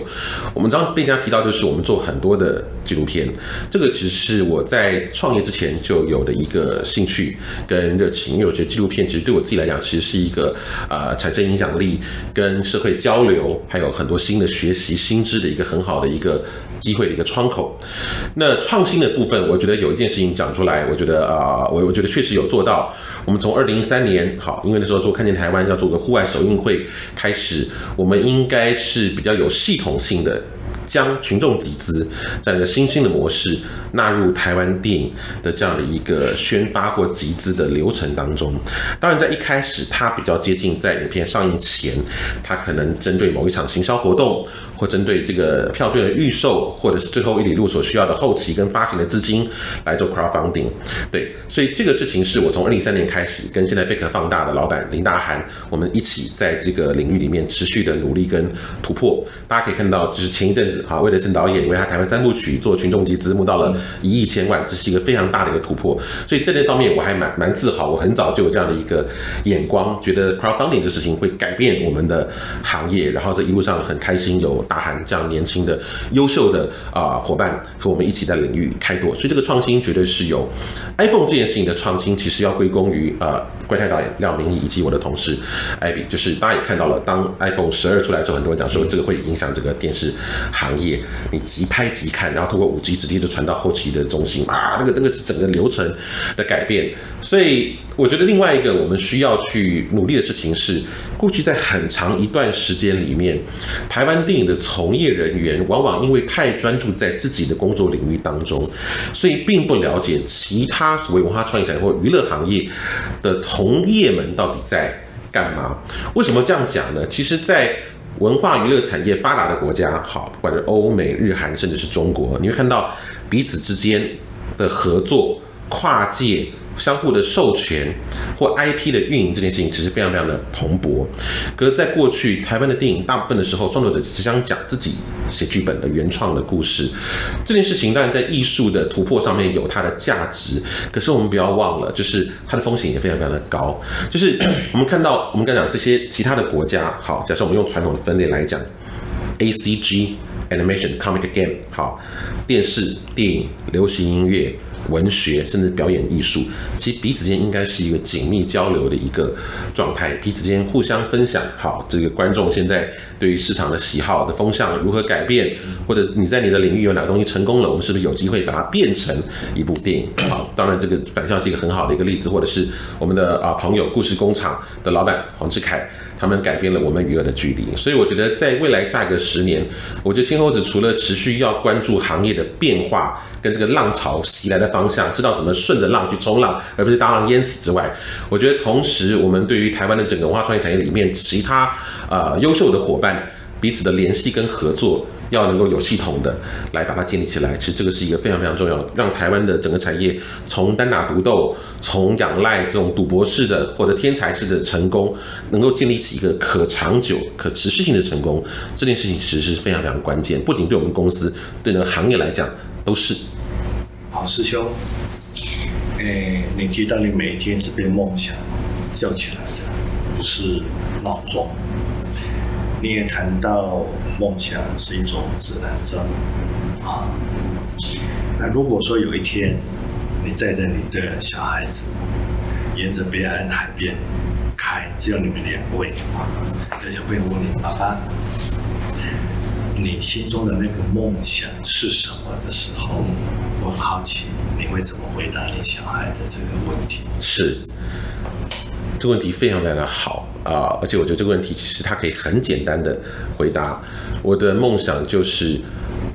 我们刚刚被人家提到，就是我们做很多的纪录片，这个其实是我在创业之前就有的一个兴趣跟热情，因为我觉得纪录片其实对我自己来讲，其实是一个呃产生影响力跟社会交流，还有很多新的。学习新知的一个很好的一个机会的一个窗口。那创新的部分，我觉得有一件事情讲出来，我觉得啊，我、我觉得确实有做到。我们从二零一三年好，因为那时候做看见台湾要做个户外首映会开始，我们应该是比较有系统性的。将群众集资这样一个新兴的模式纳入台湾电影的这样的一个宣发或集资的流程当中。当然，在一开始，它比较接近在影片上映前，它可能针对某一场行销活动。或针对这个票券的预售，或者是最后一里路所需要的后期跟发行的资金来做 crowdfunding，对，所以这个事情是我从二零一三年开始跟现在贝壳放大的老板林大涵，我们一起在这个领域里面持续的努力跟突破。大家可以看到，就是前一阵子哈，魏德圣导演为他台湾三部曲做群众集资募到了一亿千万，这是一个非常大的一个突破。所以这些方面我还蛮蛮自豪，我很早就有这样的一个眼光，觉得 crowdfunding 的事情会改变我们的行业，然后这一路上很开心有。大喊这样年轻的、优秀的啊伙伴和我们一起在领域开拓，所以这个创新绝对是有。iPhone 这件事情的创新，其实要归功于啊怪胎导演廖明义以及我的同事艾比就是大家也看到了，当 iPhone 十二出来的时候，很多人讲说这个会影响这个电视行业，你即拍即看，然后通过五 G 直接就传到后期的中心啊，那个那个整个流程的改变，所以我觉得另外一个我们需要去努力的事情是，过去在很长一段时间里面，台湾电影的。从业人员往往因为太专注在自己的工作领域当中，所以并不了解其他所谓文化创意产业或娱乐行业的同业们到底在干嘛。为什么这样讲呢？其实，在文化娱乐产业发达的国家，好，不管是欧美、日韩，甚至是中国，你会看到彼此之间的合作、跨界。相互的授权或 IP 的运营这件事情，其实非常非常的蓬勃。可是，在过去台湾的电影，大部分的时候，创作者只想讲自己写剧本的原创的故事。这件事情当然在艺术的突破上面有它的价值，可是我们不要忘了，就是它的风险也非常非常的高。就是 我们看到，我们刚讲这些其他的国家，好，假设我们用传统的分类来讲，ACG Animation Comic Game，好，电视、电影、流行音乐。文学甚至表演艺术，其实彼此间应该是一个紧密交流的一个状态，彼此间互相分享。好，这个观众现在对于市场的喜好的风向如何改变，或者你在你的领域有哪个东西成功了，我们是不是有机会把它变成一部电影？好，当然这个返校是一个很好的一个例子，或者是我们的啊朋友故事工厂的老板黄志凯，他们改变了我们与恶的距离。所以我觉得在未来下一个十年，我觉得青猴子除了持续要关注行业的变化。跟这个浪潮袭来的方向，知道怎么顺着浪去冲浪，而不是当浪淹死之外，我觉得同时我们对于台湾的整个文化创意产业里面其他呃优秀的伙伴彼此的联系跟合作，要能够有系统的来把它建立起来。其实这个是一个非常非常重要的，让台湾的整个产业从单打独斗，从仰赖这种赌博式的或者天才式的成功，能够建立起一个可长久、可持续性的成功，这件事情其实是非常非常关键，不仅对我们公司，对那个行业来讲。都是好，师兄。哎，你提到你每天是被梦想叫起来的，不是闹钟。你也谈到梦想是一种指南针啊。那如果说有一天你载着你的小孩子沿着北海岸海边开，只有你们两位，那就会问你爸爸。你心中的那个梦想是什么的时候，我很好奇你会怎么回答你小孩的这个问题？是，这个问题非常非常的好啊！而且我觉得这个问题其实它可以很简单的回答。我的梦想就是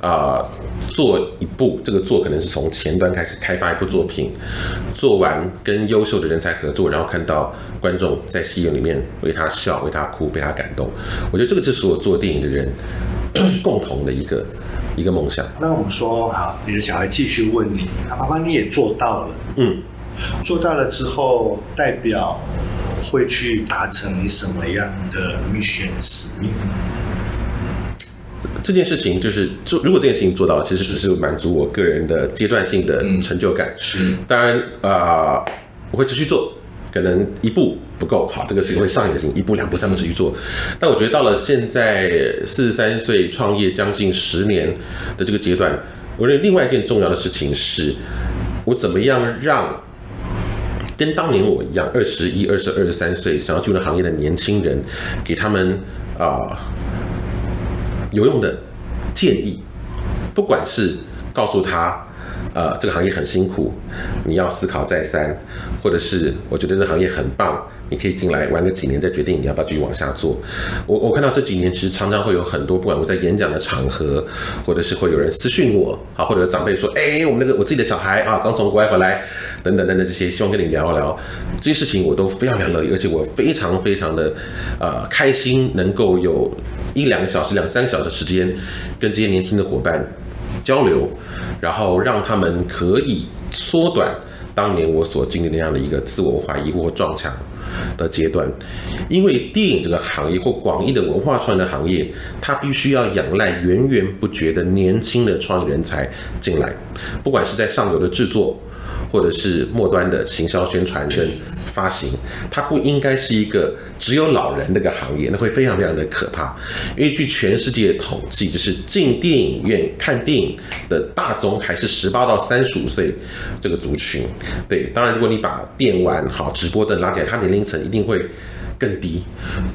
啊，做一部这个做可能是从前端开始开发一部作品，做完跟优秀的人才合作，然后看到观众在戏院里面为他笑、为他哭、被他感动。我觉得这个就是我做电影的人。共同的一个一个梦想。那我们说好，你的小孩继续问你，啊，爸爸你也做到了，嗯，做到了之后，代表会去达成你什么样的 mission 使命？这件事情就是做，如果这件事情做到了，其实只是满足我个人的阶段性的成就感。是，当然啊，呃，我会持续做。可能一步不够好，这个是会上瘾的事情，一步两步三步持续做。但我觉得到了现在四十三岁创业将近十年的这个阶段，我认为另外一件重要的事情是，我怎么样让跟当年我一样二十一、二十二、三岁想要进入行业的年轻人，给他们啊有用的建议，不管是告诉他，呃，这个行业很辛苦，你要思考再三，或者是我觉得这行业很棒。你可以进来玩个几年，再决定你要不要继续往下做。我我看到这几年其实常常会有很多，不管我在演讲的场合，或者是会有人私讯我，啊，或者长辈说，哎，我们那个我自己的小孩啊，刚从国外回来，等等等等这些，希望跟你聊一聊这些事情，我都非常非常乐意，而且我非常非常的呃开心，能够有一两个小时、两三个小时时间跟这些年轻的伙伴交流，然后让他们可以缩短当年我所经历那样的一个自我怀疑或撞墙的阶段，因为电影这个行业或广义的文化创意的行业，它必须要仰赖源源不绝的年轻的创意人才进来，不管是在上游的制作。或者是末端的行销宣传跟发行，它不应该是一个只有老人那个行业，那会非常非常的可怕。因为据全世界的统计，就是进电影院看电影的大宗还是十八到三十五岁这个族群。对，当然如果你把电玩好直播的拉起来，它年龄层一定会更低。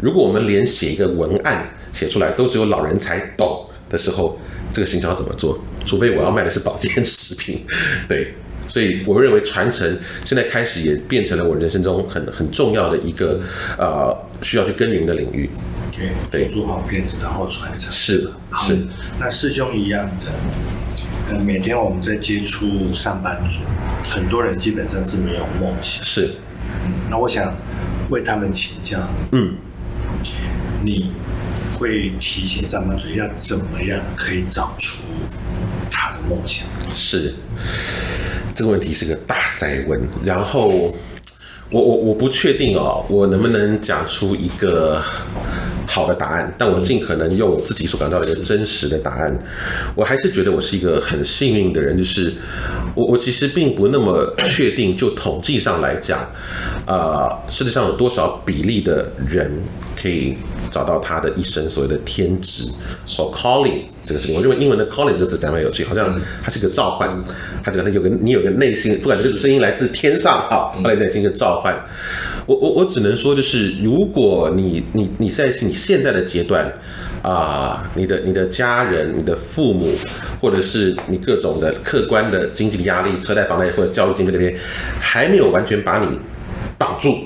如果我们连写一个文案写出来都只有老人才懂的时候，这个行销怎么做？除非我要卖的是保健食品，对。所以我认为传承现在开始也变成了我人生中很很重要的一个呃需要去耕耘的领域。Okay, 对，做好片子然后传承。是的，是。那师兄一样的，呃，每天我们在接触上班族，很多人基本上是没有梦想。是。嗯，那我想为他们请教。嗯。你会提醒上班族要怎么样可以找出他的梦想？是。这个问题是个大灾问，然后我我我不确定哦，我能不能讲出一个好的答案？但我尽可能用我自己所感到的一个真实的答案。我还是觉得我是一个很幸运的人，就是我我其实并不那么确定，就统计上来讲，呃，世界上有多少比例的人可以找到他的一生所谓的天职，so calling 这个事情，我认为英文的 calling 这个字非常有趣，好像它是个召唤，它可能有个你有个内心，不管这个声音来自天上啊，后来内心一个召唤。我我我只能说，就是如果你你你在你现在的阶段啊，你的你的家人、你的父母，或者是你各种的客观的经济的压力、车贷、房贷或者教育经费那边还没有完全把你绑住。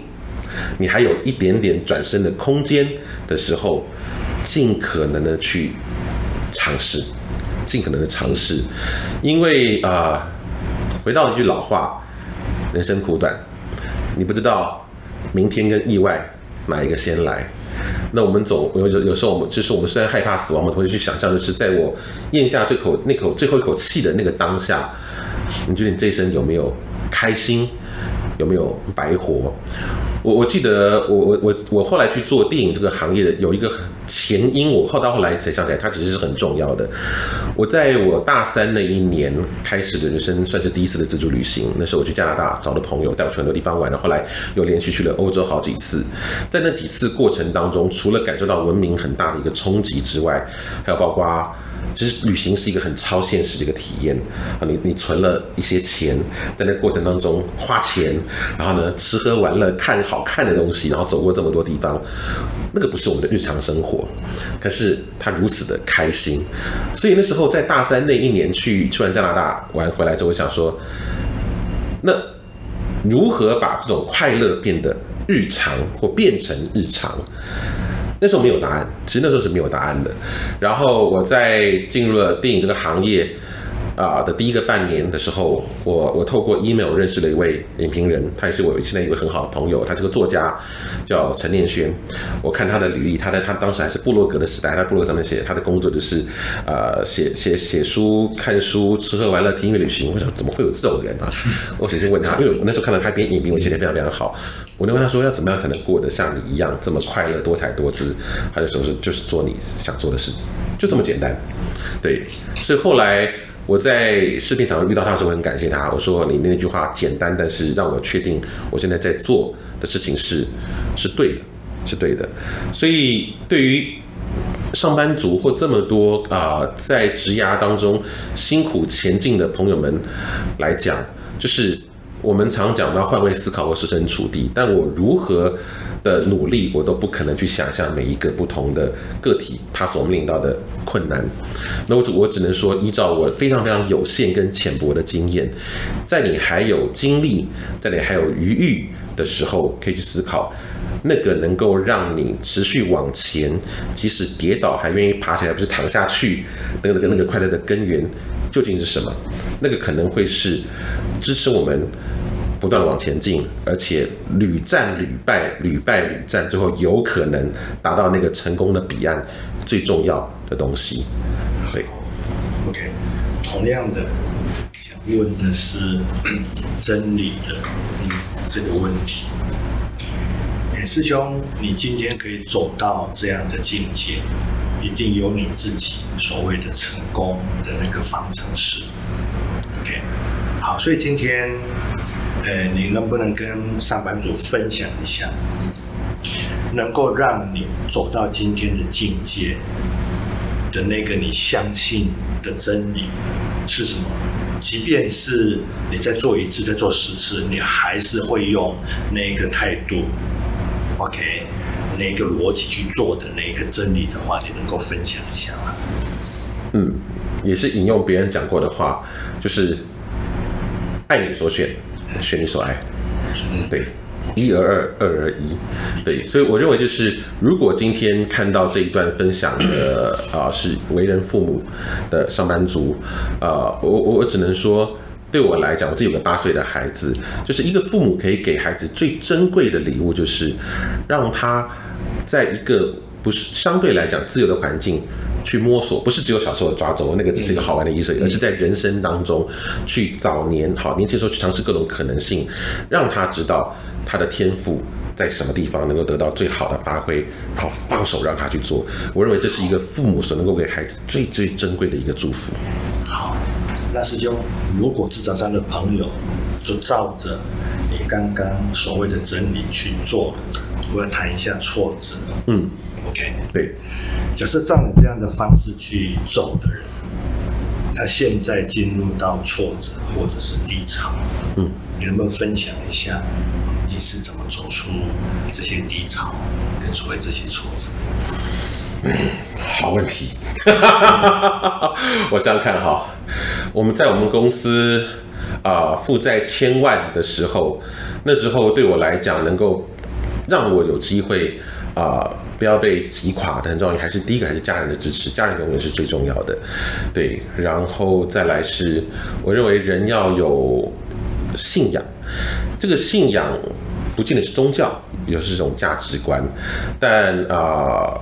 你还有一点点转身的空间的时候，尽可能的去尝试，尽可能的尝试，因为啊、回到一句老话，人生苦短，你不知道明天跟意外哪一个先来。那我们总有有时候我们就是我们虽然害怕死亡，我们会去想象就是，在我咽下这口那口最后一口气的那个当下，你觉得你这一生有没有开心，有没有白活？我我记得我我我我后来去做电影这个行业的有一个前因，我后到后来才想起来，它其实是很重要的。我在我大三那一年开始的人生算是第一次的自助旅行，那时候我去加拿大找了朋友带我去很多地方玩，然后后来又连续去了欧洲好几次。在那几次过程当中，除了感受到文明很大的一个冲击之外，还有包括。其实旅行是一个很超现实的一个体验啊！你你存了一些钱，在那过程当中花钱，然后呢吃喝玩乐，看好看的东西，然后走过这么多地方，那个不是我们的日常生活，可是他如此的开心。所以那时候在大三那一年去去完加拿大玩回来之后，我想说，那如何把这种快乐变得日常或变成日常？那时候没有答案，其实那时候是没有答案的。然后我在进入了电影这个行业啊的第一个半年的时候，我我透过 email 认识了一位影评人，他也是我现在一位很好的朋友，他是个作家，叫陈念轩。我看他的履历，他在他当时还是部落格的时代，他部落格上面写他的工作就是呃写写写书、看书、吃喝玩乐、听音乐、旅行。我想怎么会有这种人啊？我首先问他，因为我那时候看到他编影评，我写的非常非常好。我就问他说，要怎么样才能过得像你一样这么快乐、多彩多姿？他就说是就是做你想做的事，就这么简单。对，所以后来我在视频场遇到他的时候，很感谢他。我说你那句话简单，但是让我确定我现在在做的事情是是对的，是对的。所以对于上班族或这么多啊、在职涯当中辛苦前进的朋友们来讲，就是。我们常讲到换位思考或设身处地，但我如何的努力，我都不可能去想象每一个不同的个体他所面临到的困难。那我只我只能说，依照我非常非常有限跟浅薄的经验，在你还有精力，在你还有余裕的时候，可以去思考，那个能够让你持续往前，即使跌倒还愿意爬起来，不是躺下去，那个那个那个快乐的根源究竟是什么？那个可能会是支持我们。不断往前进，而且屡战屡败，屡败屡战，最后有可能达到那个成功的彼岸，最重要的东西。对，OK，同样的，想问的是真理的这个问题。哎，师兄，你今天可以走到这样的境界，一定有你自己所谓的成功的那个方程式。OK，好，所以今天。呃，你能不能跟上班族分享一下，能够让你走到今天的境界的那个你相信的真理是什么？即便是你再做一次、再做十次，你还是会用那个态度，OK，那个逻辑去做的那个真理的话，你能够分享一下吗？嗯，也是引用别人讲过的话，就是爱你所选。选你所爱，对，一而二，二而一，对，所以我认为就是，如果今天看到这一段分享的啊，是为人父母的上班族啊，我我我只能说，对我来讲，我自己有个八岁的孩子，就是一个父母可以给孩子最珍贵的礼物，就是让他在一个不是相对来讲自由的环境。去摸索，不是只有小时候的抓周，那个只是一个好玩的仪式，而是在人生当中去早年好年轻时候去尝试各种可能性，让他知道他的天赋在什么地方能够得到最好的发挥，然后放手让他去做。我认为这是一个父母所能够给孩子最最珍贵的一个祝福。好，那师兄，如果职场上的朋友就照着你刚刚所谓的真理去做，我要谈一下挫折。嗯。OK，对，假设照你这样的方式去走的人，他现在进入到挫折或者是低潮，嗯，你能不能分享一下你是怎么走出这些低潮跟所谓这些挫折？嗯，好问题，我想想看哈，我们在我们公司啊负债千万的时候，那时候对我来讲，能够让我有机会啊。不要被击垮的很重要，还是第一个还是家人的支持，家人永远是最重要的，对。然后再来是，我认为人要有信仰，这个信仰不仅仅是宗教，也是一种价值观，但啊、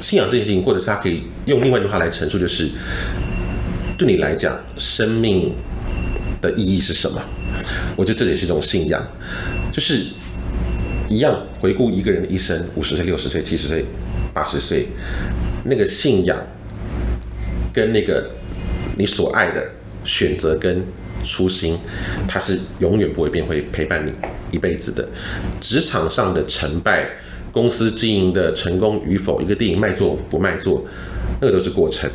信仰这件事情，或者是他可以用另外一句话来陈述，就是对你来讲，生命的意义是什么？我觉得这也是一种信仰，就是。一样回顾一个人的一生，五十岁、六十岁、七十岁、八十岁，那个信仰跟那个你所爱的选择跟初心，它是永远不会变，会陪伴你一辈子的。职场上的成败，公司经营的成功与否，一个电影卖座不卖座，那个都是过程。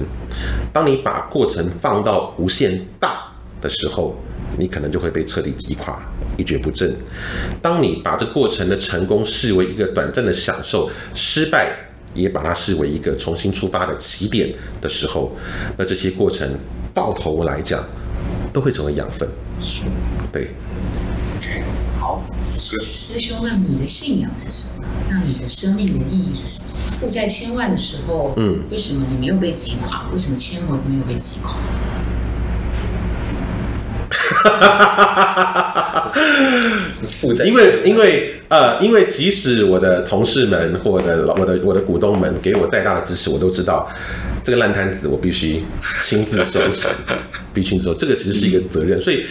当你把过程放到无限大的时候，你可能就会被彻底击垮，一蹶不振。当你把这过程的成功视为一个短暂的享受，失败也把它视为一个重新出发的起点的时候，那这些过程到头来讲，都会成为养分。对。OK，好。师兄，那你的信仰是什么？那你的生命的意义是什么？负债千万的时候，嗯，为什么你没有被击垮？为什么千魔子没有被击垮？哈哈！因为因为呃，因为即使我的同事们或者我的我的股东们给我再大的支持，我都知道这个烂摊子我必须亲自收拾，必须说这个其实是一个责任。所以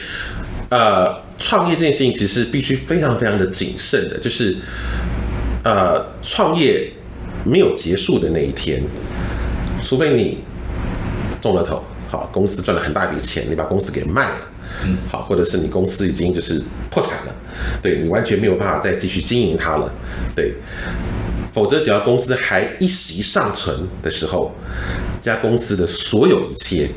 呃，创业这件事情其实必须非常非常的谨慎的，就是呃，创业没有结束的那一天，除非你中了头，好，公司赚了很大一笔钱，你把公司给卖了。嗯，好，或者是你公司已经就是破产了，对，你完全没有办法再继续经营它了，对，否则只要公司还一息尚存的时候，这家公司的所有一切，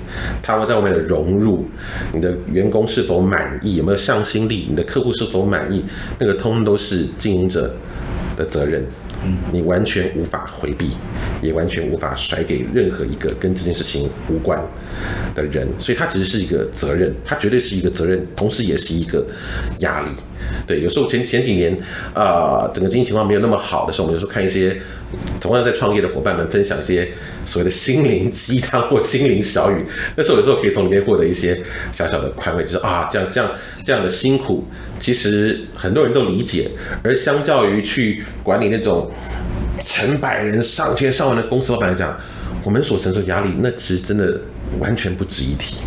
它会在外面的融入，你的员工是否满意，有没有向心力，你的客户是否满意，那个通通都是经营者的责任。嗯，你完全无法回避，也完全无法甩给任何一个跟这件事情无关的人，所以它其实是一个责任，它绝对是一个责任，同时也是一个压力。对，有时候前前几年啊、整个经济情况没有那么好的时候，我们有时候看一些同样在创业的伙伴们分享一些所谓的心灵鸡汤或心灵小语，那时候有时候可以从里面获得一些小小的宽慰，就是啊，这样这样这样的辛苦，其实很多人都理解，而相较于去管理那种成百人、上千上万的公司老板来讲，我们所承受压力，那其实真的完全不值一提。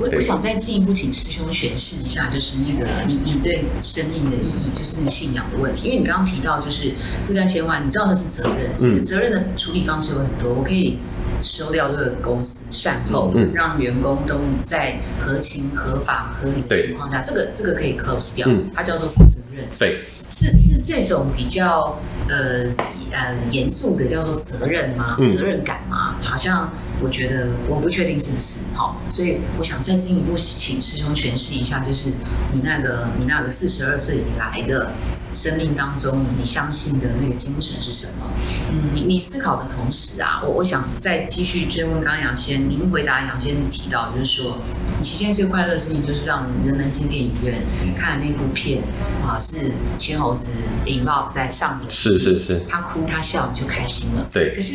我我想再进一步请师兄诠释一下，就是那个你你对生命的意义，就是那个信仰的问题。因为你刚刚提到就是负债千万，你知道那是责任，就是责任的处理方式有很多。我可以收掉这个公司，善后，让员工都在合情、合法、合理的情况下，这个这个可以 close 掉，它叫做负责任。对，是是这种比较呃呃严肃的叫做责任吗？责任感吗？好像。我觉得我不确定是不是。好，所以我想再进一步请师兄诠释一下，就是你那个你那个四十二岁以来的生命当中，你相信的那个精神是什么？嗯，你你思考的同时啊，我我想再继续追问刚刚杨先，您回答杨先提到，就是说你现在最快乐的事情就是让人能进电影院看的那部片啊，是千猴子引爆在上面，是是是，他哭他笑你就开心了，对，可是。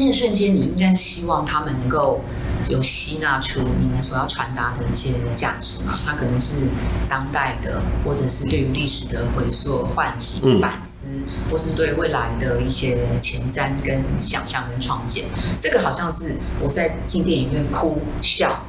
那个瞬间，你应该是希望他们能够有吸纳出你们所要传达的一些价值嘛？它可能是当代的，或者是对于历史的回溯、唤醒、反思，或是对未来的一些前瞻、跟想象、跟创建。这个好像是我在进电影院哭笑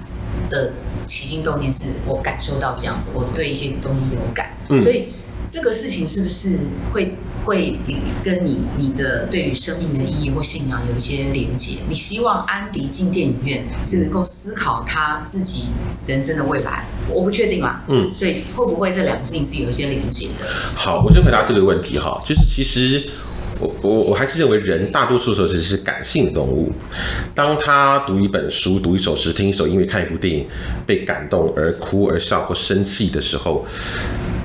的起心动念，是我感受到这样子，我对一些东西有感，所以这个事情是不是会？会跟你你的对于生命的意义或信仰有一些连接。你希望安迪进电影院是能够思考他自己人生的未来，我不确定啦。嗯，所以会不会这两个事情是有一些连接的？好，我先回答这个问题哈。就是其实我我我还是认为人大多数时候其实是感性的动物。当他读一本书、读一首诗、听一首音乐、看一部电影，被感动而哭而笑或生气的时候。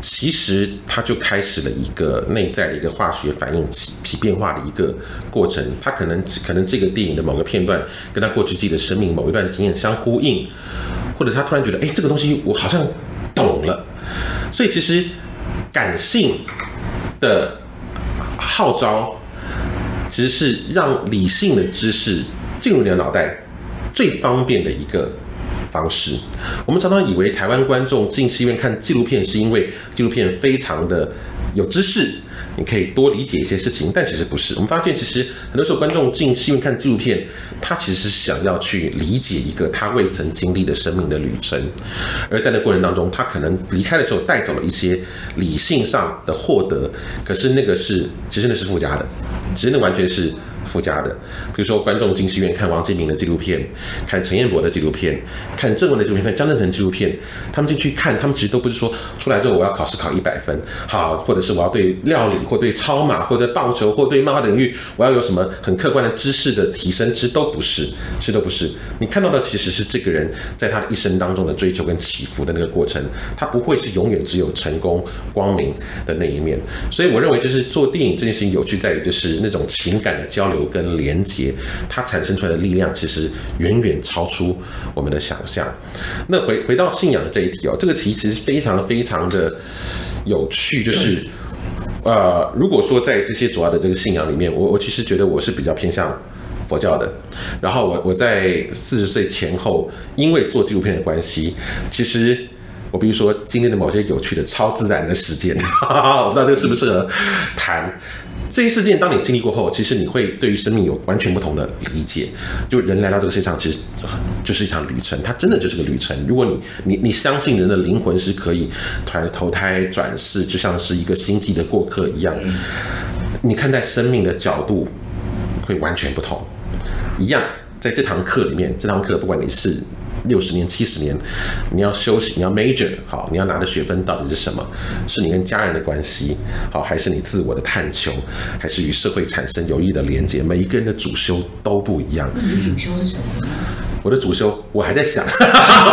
其实它就开始了一个内在的一个化学反应起起变化的一个过程，它可能可能这个电影的某个片段跟他过去自己的生命某一段经验相呼应，或者他突然觉得，哎，这个东西我好像懂了。所以其实感性的号召，其实是让理性的知识进入你的脑袋最方便的一个。方式，我们常常以为台湾观众进戏院看纪录片是因为纪录片非常的有知识，你可以多理解一些事情，但其实不是。我们发现，其实很多时候观众进戏院看纪录片，他其实是想要去理解一个他未曾经历的生命的旅程，而在那过程当中，他可能离开的时候带走了一些理性上的获得，可是那个是其实那是附加的，其实那完全是。附加的，比如说观众进戏院看王金明的纪录片，看陈彦博的纪录片，看郑文的纪录片，看江振诚纪录片，他们进去看，他们其实都不是说出来之后我要考试考一百分，好，或者是我要对料理或对超马或者棒球或对漫画领域我要有什么很客观的知识的提升，其实都不是，其实都不是。你看到的其实是这个人在他的一生当中的追求跟起伏的那个过程，他不会是永远只有成功光明的那一面。所以我认为就是做电影这件事情有趣在于就是那种情感的交流。有跟连接，它产生出来的力量其实远远超出我们的想象。那回回到信仰的这一题哦，这个题其实非常非常的有趣，就是呃，如果说在这些主要的这个信仰里面，我我其实觉得我是比较偏向佛教的。然后我我在四十岁前后，因为做纪录片的关系，其实我比如说经历了某些有趣的超自然的事件，哈哈，我不知道这个适不适合谈。这些事件，当你经历过后，其实你会对于生命有完全不同的理解。就人来到这个世界上，其实就是一场旅程，它真的就是个旅程。如果你你你相信人的灵魂是可以投投胎转世，就像是一个星际的过客一样，你看待生命的角度会完全不同。一样，在这堂课里面，这堂课不管你是六十年、七十年，你要休息，你要 major 好，你要拿的学分到底是什么？是你跟家人的关系好，还是你自我的探求，还是与社会产生有益的连接？每一个人的主修都不一样。你的主修是什么呢？我的主修我还在想，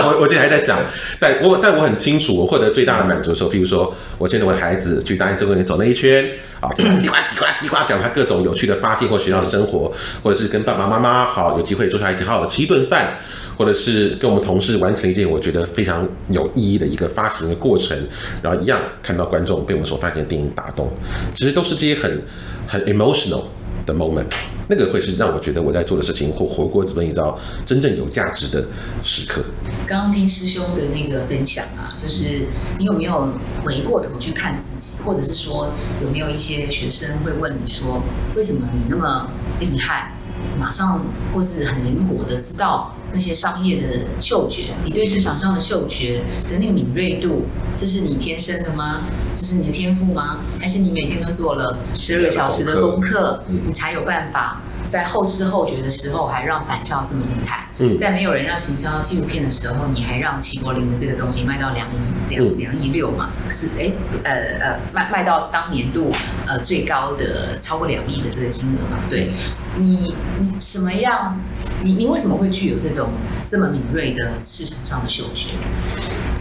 我我现在还在想，但我但我很清楚，我获得最大的满足的时候，譬如说，我牵着我的孩子去大安森林走那一圈。啊，叽呱叽呱叽呱讲他各种有趣的发现或学校的生活，或者是跟爸爸妈妈好有机会坐下一起好好的吃一顿饭，或者是跟我们同事完成一件我觉得非常有意义的一个发行的过程，然后一样看到观众被我们所发行的电影打动，其实都是这些很很 emotional 的 moment，那个会是让我觉得我在做的事情或活过这么一遭真正有价值的时刻。刚刚听师兄的那个分享啊，就是你有没有回过头去看自己，或者是说有没有一些学生会问你说，为什么你那么厉害，马上或是很灵活的知道那些商业的嗅觉，你对市场上的嗅觉的那个敏锐度，这是你天生的吗？这是你的天赋吗？还是你每天都做了十二个小时的功课，你才有办法？在后知后觉的时候，还让返校这么厉害。嗯，在没有人要行销纪录片的时候，你还让齐柏林的这个东西卖到两亿两两亿六嘛？是哎，呃呃，卖卖到当年度呃最高的超过两亿的这个金额嘛？对，你你什么样？你你为什么会具有这种这么敏锐的市场上的嗅觉？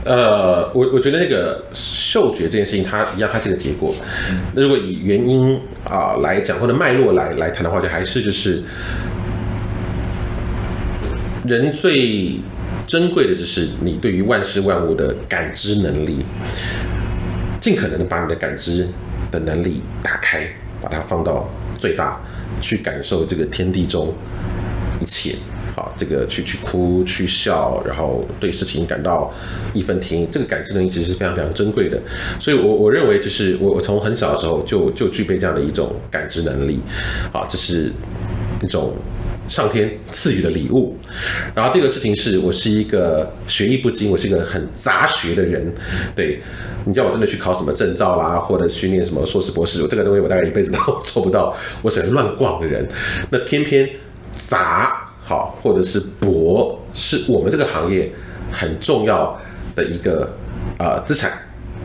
呃，我我觉得那个嗅觉这件事情，它一样，它是一个结果。那如果以原因啊、来讲，或者脉络来来谈的话，就还是就是人最珍贵的就是你对于万事万物的感知能力，尽可能的把你的感知的能力打开，把它放到最大，去感受这个天地中一切。好，这个去去哭去笑，然后对事情感到义愤填膺，这个感知能力其实是非常非常珍贵的。所以我，我认为就是我我从很小的时候就就具备这样的一种感知能力，啊，这是一种上天赐予的礼物。然后第二个事情是我是一个学艺不精，我是一个很杂学的人。对，你叫我真的去考什么证照啦，或者训练什么硕士博士，我这个东西我大概一辈子都做不到。我是很乱逛的人，那偏偏杂。好，或者是博，是我们这个行业很重要的一个呃资产。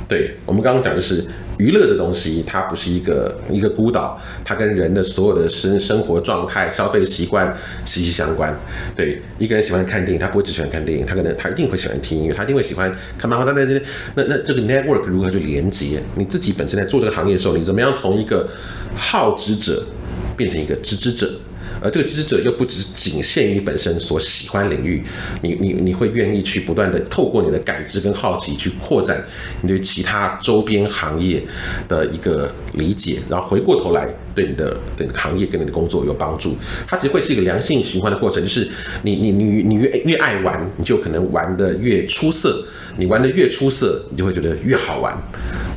对，我们刚刚讲的是娱乐的东西，它不是一个一个孤岛，它跟人的所有的生生活状态、消费习惯息息相关。对，一个人喜欢看电影，他不会只喜欢看电影，他可能他一定会喜欢听音乐，他一定会喜欢看漫画。那那那那这个 network 如何去连接？你自己本身在做这个行业的时候，你怎么样从一个好知者变成一个知之者？而这个知识者又不只是仅限于你本身所喜欢领域，你你你会愿意去不断的透过你的感知跟好奇去扩展你对其他周边行业的一个理解，然后回过头来对你的对行业跟你的工作有帮助。它其实会是一个良性循环的过程，就是你你你你越越爱玩，你就可能玩的越出色。你玩的越出色，你就会觉得越好玩，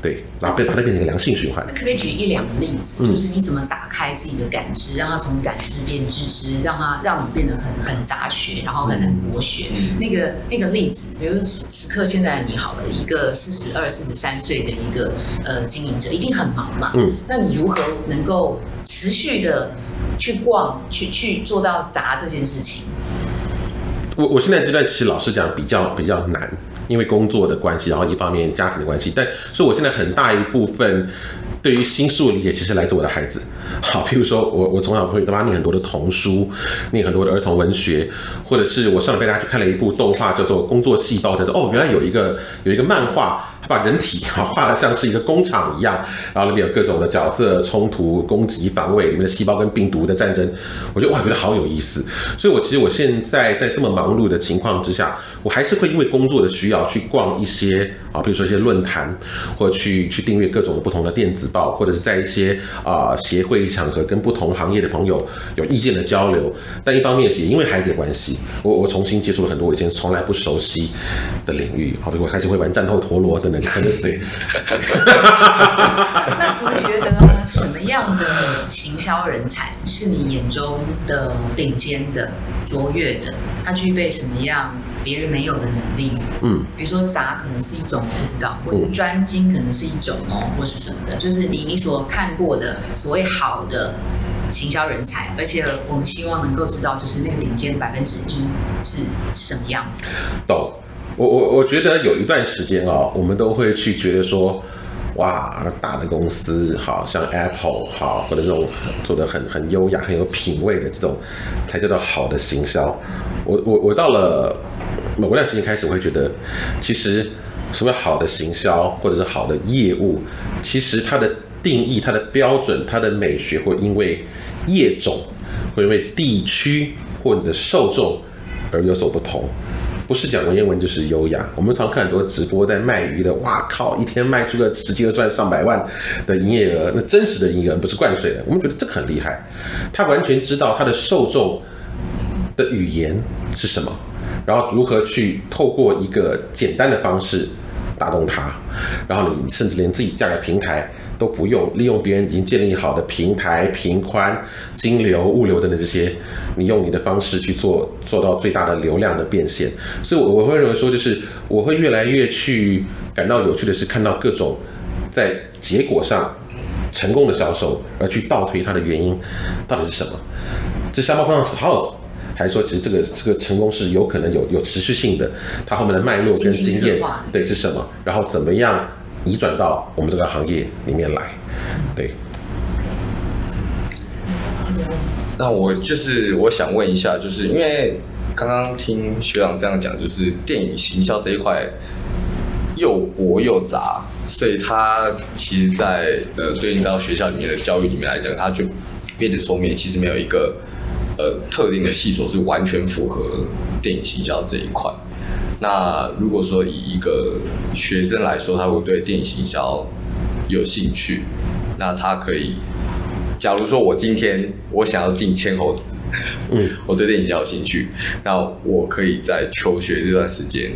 对，然后被把它变成一个良性循环。那可不可以举一两个例子，嗯、就是你怎么打开自己的感知，让它从感知变知知，让它让你变得很很杂学，然后很很博学。嗯、那个那个例子，比如此此刻现在你好了，一个四十二、四十三岁的一个呃经营者，一定很忙嘛。嗯，那你如何能够持续的去逛，去去做到砸这件事情？我我现在这段其实老实讲比较比较难。因为工作的关系，然后一方面家庭的关系，但所以我现在很大一部分对于新事物理解，其实来自我的孩子。好，譬如说我我从小会跟他念很多的童书，念很多的儿童文学，或者是我上礼拜大家去看了一部动画，叫做《工作细胞》，叫做哦，原来有一个有一个漫画。把人体啊 画得像是一个工厂一样，然后里面有各种的角色冲突、攻击、防卫，里面的细胞跟病毒的战争，我觉得哇，觉得好有意思。所以，我其实我现在在这么忙碌的情况之下，我还是会因为工作的需要去逛一些啊，比如说一些论坛，或去去订阅各种不同的电子报，或者是在一些啊协会场合跟不同行业的朋友有意见的交流。但一方面是因为孩子的关系，我我重新接触了很多我以前从来不熟悉的领域，好比我开始会玩战斗陀螺等等。对，那你觉得什么样的行销人才是你眼中的顶尖的、卓越的？他具备什么样别人没有的能力？嗯，比如说杂可能是一种，不知道，或者专精可能是一种哦，或是什么的？就是你你所看过的所谓好的行销人才，而且我们希望能够知道，就是那个顶尖的百分之一是什么样子。懂。我我我觉得有一段时间啊，我们都会去觉得说，哇，大的公司，好像 Apple 好，或者这种做的很很优雅、很有品味的这种，才叫做好的行销。我我我到了某段时间开始，我会觉得，其实什么好的行销，或者是好的业务，其实它的定义、它的标准、它的美学，会因为业种，会因为地区或你的受众而有所不同。不是讲文言文就是优雅。我们常看很多直播在卖鱼的，哇靠，一天卖出个十几二十万、上百万的营业额，那真实的营业额不是灌水的。我们觉得这个很厉害，他完全知道他的受众的语言是什么，然后如何去透过一个简单的方式打动他，然后你甚至连自己架个平台。都不用利用别人已经建立好的平台、频宽、金流、物流等等这些，你用你的方式去做，做到最大的流量的变现。所以，我我会认为说，就是我会越来越去感到有趣的是，看到各种在结果上成功的销售，而去倒推它的原因到底是什么？这瞎猫碰上死耗子，还是说其实这个这个成功是有可能有有持续性的？它后面的脉络跟经验对是什么？然后怎么样？移转到我们这个行业里面来，对。那我就是我想问一下，就是因为刚刚听学长这样讲，就是电影行销这一块又薄又杂，所以它其实在呃对应到学校里面的教育里面来讲，它就变得说明其实没有一个呃特定的系所是完全符合电影行销这一块。那如果说以一个学生来说，他会对电影行销有兴趣，那他可以，假如说我今天我想要进千猴子，嗯，我对电影行销有兴趣，那我可以在求学这段时间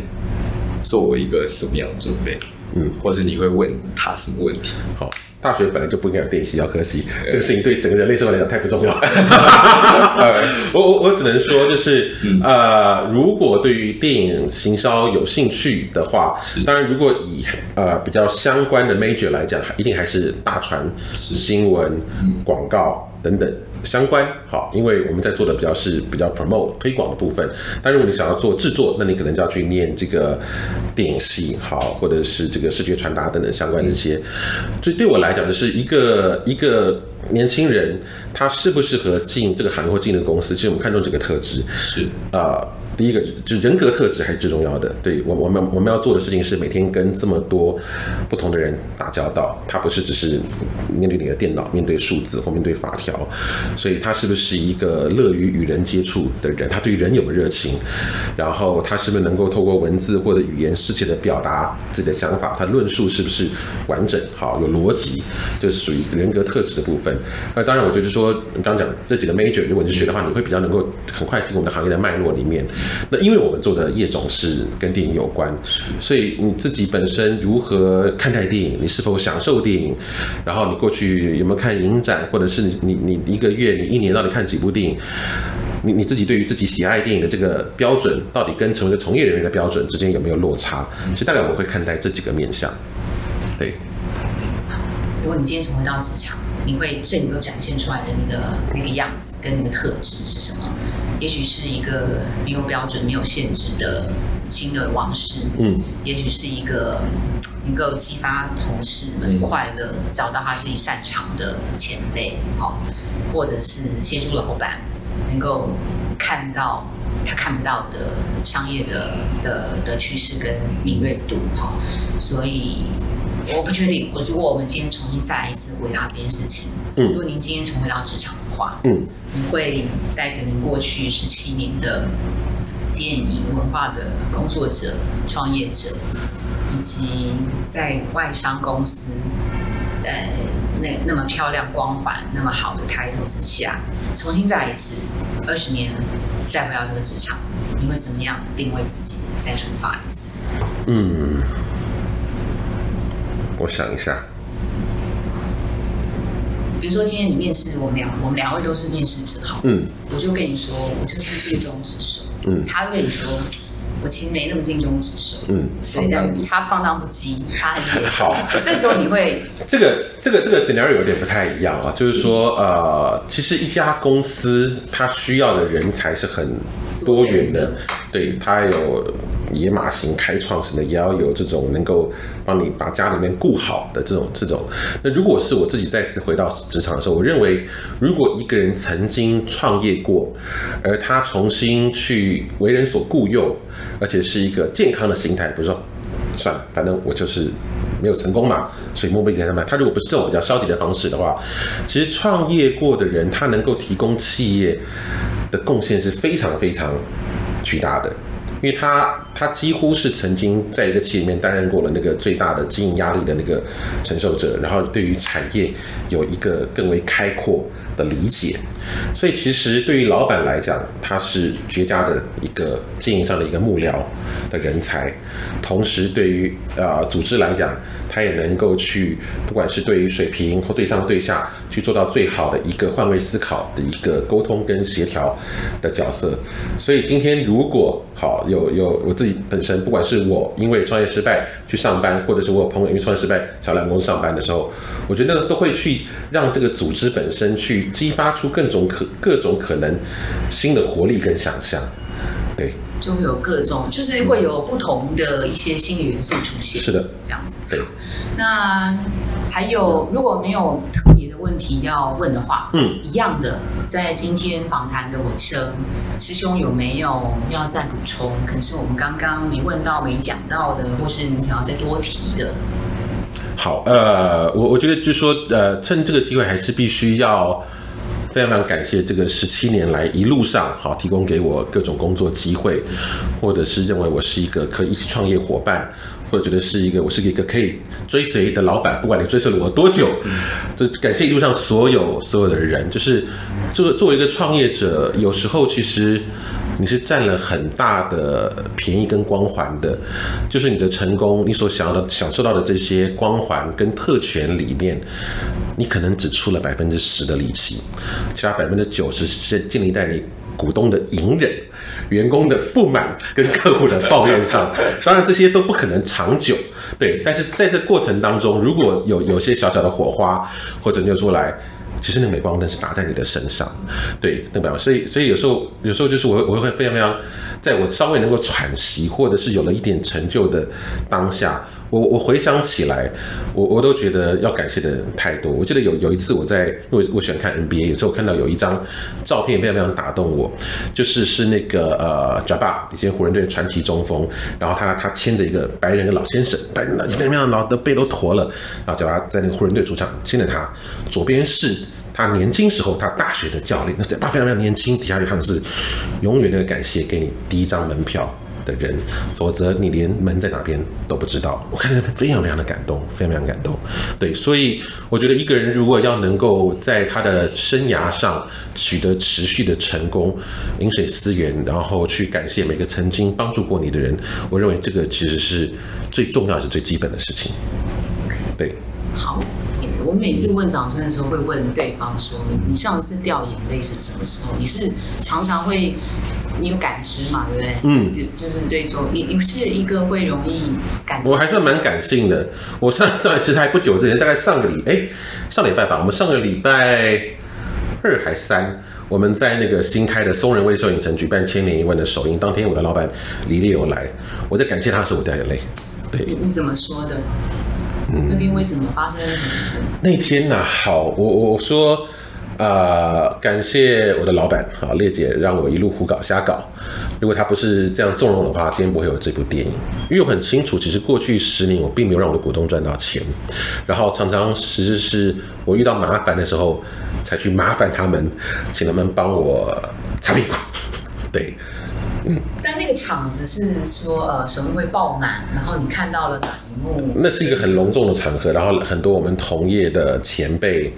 做一个什么样的准备？嗯，或者你会问他什么问题？好。大学本来就不应该有电影行销科系，这个事情对整个人类社会来讲太不重要了。我我我只能说，就是呃，如果对于电影行销有兴趣的话，当然如果以呃比较相关的 major 来讲，一定还是大传、新闻、广告等等。相关好，因为我们在做的比较是比较 promote 推广的部分。但如果你想要做制作，那你可能就要去念这个电影系好，或者是这个视觉传达等等相关的一些。所以对我来讲，就是一个一个年轻人他适不适合进这个行业或进这个公司，其实我们看重这个特质是啊。呃第一个就人格特质还是最重要的。对我，我们我们要做的事情是每天跟这么多不同的人打交道，他不是只是面对你的电脑、面对数字或面对法条，所以他是不是一个乐于与人接触的人？他对人有没有热情？然后他是不是能够透过文字或者语言适切的表达自己的想法？他论述是不是完整？好，有逻辑，这是属于人格特质的部分。那当然，我觉得说刚讲这几个 major，如果你学的话，你会比较能够很快进入我们的行业的脉络里面。那因为我们做的业种是跟电影有关，所以你自己本身如何看待电影？你是否享受电影？然后你过去有没有看影展，或者是你你你一个月、你一年到底看几部电影？你你自己对于自己喜爱电影的这个标准，到底跟成为一个从业人员的标准之间有没有落差？所以大概我会看待这几个面向。对。如果你今天重回到职场，你会最能够展现出来的那个那个样子跟那个特质是什么？也许是一个没有标准、没有限制的新的往事，嗯，也许是一个能够激发同事们快乐、嗯、找到他自己擅长的前辈，好，或者是协助老板能够看到他看不到的商业的的的趋势跟敏锐度，好，所以我不确定，我如果我们今天重新再来一次回答这件事情，嗯，如果您今天重回到职场的话。嗯，你会带着您过去十七年的电影文化的工作者、创业者，以及在外商公司，呃那那么漂亮、光环、那么好的抬头之下，重新再来一次，二十年再回到这个职场，你会怎么样定位自己，再出发一次？嗯，我想一下。比如说今天你面试我们两，我们两位都是面试者，好，嗯，我就跟你说，我就是介中之手，嗯，他就跟你说，我其实没那么尽忠职守。嗯，对，但他放荡不羁，他很野心。好，这时候你会这个这个这个 scenario 有点不太一样啊，就是说呃，其实一家公司它需要的人才是很多元的，对，它有野马型开创型的，也要有这种能够帮你把家里面顾好的这种这种。那如果是我自己再次回到职场的时候，我认为如果一个人曾经创业过，而他重新去为人所雇佣，而且是一个健康的心态，比如说，算了，反正我就是没有成功嘛，所以默默在那边。他如果不是这种比较消极的方式的话，其实创业过的人，他能够提供企业。的贡献是非常非常巨大的，因为他他几乎是曾经在一个企业里面担任过了那个最大的经营压力的那个承受者，然后对于产业有一个更为开阔的理解，所以其实对于老板来讲，他是绝佳的一个经营上的一个幕僚的人才，同时对于呃组织来讲。他也能够去，不管是对于水平或对上对下，去做到最好的一个换位思考的一个沟通跟协调的角色。所以今天如果好有有我自己本身，不管是我因为创业失败去上班，或者是我有朋友因为创业失败想来公司上班的时候，我觉得都会去让这个组织本身去激发出各种可各种可能新的活力跟想象，对。就会有各种，就是会有不同的一些心理元素出现。是的，这样子。对。那还有，如果没有特别的问题要问的话，嗯，一样的，在今天访谈的尾声，师兄有没有要再补充？可能是我们刚刚没问到、没讲到的，或是你想要再多提的？好，呃，我我觉得就是说，呃，趁这个机会，还是必须要。非常非常感谢这个十七年来一路上好提供给我各种工作机会，或者是认为我是一个可以一起创业伙伴，或者觉得是一个我是一个可以追随的老板，不管你追随了我多久，就感谢一路上所有所有的人。就是作作为一个创业者，有时候其实你是占了很大的便宜跟光环的，就是你的成功，你所想要的享受到的这些光环跟特权里面。你可能只出了百分之十的力气，其他百分之九十是建立在你股东的隐忍、员工的不满跟客户的抱怨上。当然，这些都不可能长久，对。但是在这过程当中，如果有有些小小的火花或者就出来。其实那镁光灯是打在你的身上，对，对吧？所以，所以有时候，有时候就是我，我会非常非常，在我稍微能够喘息，或者是有了一点成就的当下，我我回想起来，我我都觉得要感谢的人太多。我记得有有一次我在，因为我喜欢看 NBA，有时候我看到有一张照片非常非常打动我，就是是那个呃，Jabba 以前湖人队的传奇中锋，然后他他牵着一个白人的老先生，白人非常非常老的背都驼了，然后 Jabba 在那个湖人队主场牵着他，左边是。他年轻时候，他大学的教练，那这爸非常非常年轻，底下有他们是永远的感谢给你第一张门票的人，否则你连门在哪边都不知道。我看他非常非常的感动，非常非常感动。对，所以我觉得一个人如果要能够在他的生涯上取得持续的成功，饮水思源，然后去感谢每个曾经帮助过你的人，我认为这个其实是最重要、是最基本的事情。对，好。我每次问掌声的时候，会问对方说：“你你上次掉眼泪是什么时候？你是常常会你有感知嘛，对不对？嗯，就是对周你你是一个会容易感，我还算蛮感性的。我上上一次还不久之前，大概上个礼哎上礼拜吧，我们上个礼拜二还三，我们在那个新开的松仁威秀影城举办千年一问的首映，当天我的老板李烈有来，我在感谢他的时候，我掉眼泪。对，你你怎么说的？”那天为什么发生了什么事？那天呢、啊？好，我我说，呃，感谢我的老板啊，烈姐让我一路胡搞瞎搞。如果她不是这样纵容的话，今天不会有这部电影。因为我很清楚，其实过去十年我并没有让我的股东赚到钱，然后常常其实是我遇到麻烦的时候才去麻烦他们，请他们帮我擦屁股。对。但那个场子是说，呃，什么会爆满？然后你看到了哪一幕？那是一个很隆重的场合，然后很多我们同业的前辈、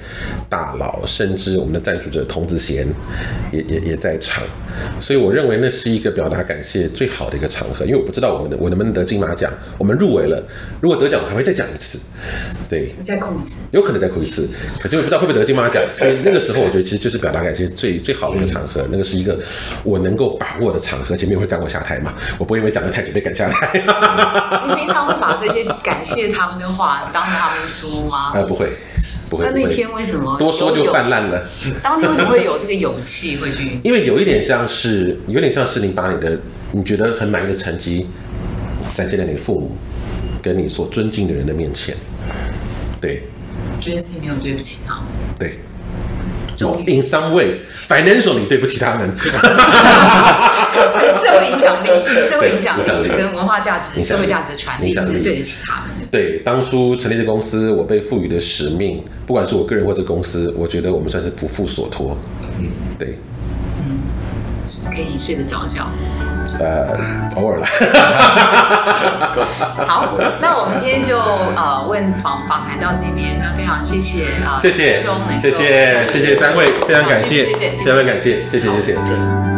大佬，甚至我们的赞助者童子贤也也也在场。所以我认为那是一个表达感谢最好的一个场合，因为我不知道我们的我能不能得金马奖，我们入围了，如果得奖我还会再讲一次，对，再哭一次，有可能再哭一次，可是我不知道会不会得金马奖，所以那个时候我觉得其实就是表达感谢最最好的一个场合，那个是一个我能够把握的场合，前面会干我下台嘛，我不会因为讲的太久被赶下台。你平常会把这些感谢他们的话当着他们说吗？呃，不会。那那天为什么多说就泛滥了？当天为什么会有这个勇气会去？因为有一点像是，有点像是你把你的你觉得很满意的成绩展现在你的父母跟你所尊敬的人的面前，对，觉得自己没有对不起他们，对。In some way, financially 你对不起他们。社会影响力、社会影响力跟文化价值、社会价值的传递是对得起他们的。对，当初成立的公司，我被赋予的使命，不管是我个人或者公司，我觉得我们算是不负所托。嗯，对。嗯，可以睡得着觉。呃，偶尔来。好，那我们今天就呃问访访谈到这边，那非常谢谢啊，谢谢，谢谢，谢谢三位，非常感谢，谢谢，非常感谢，谢谢，谢谢。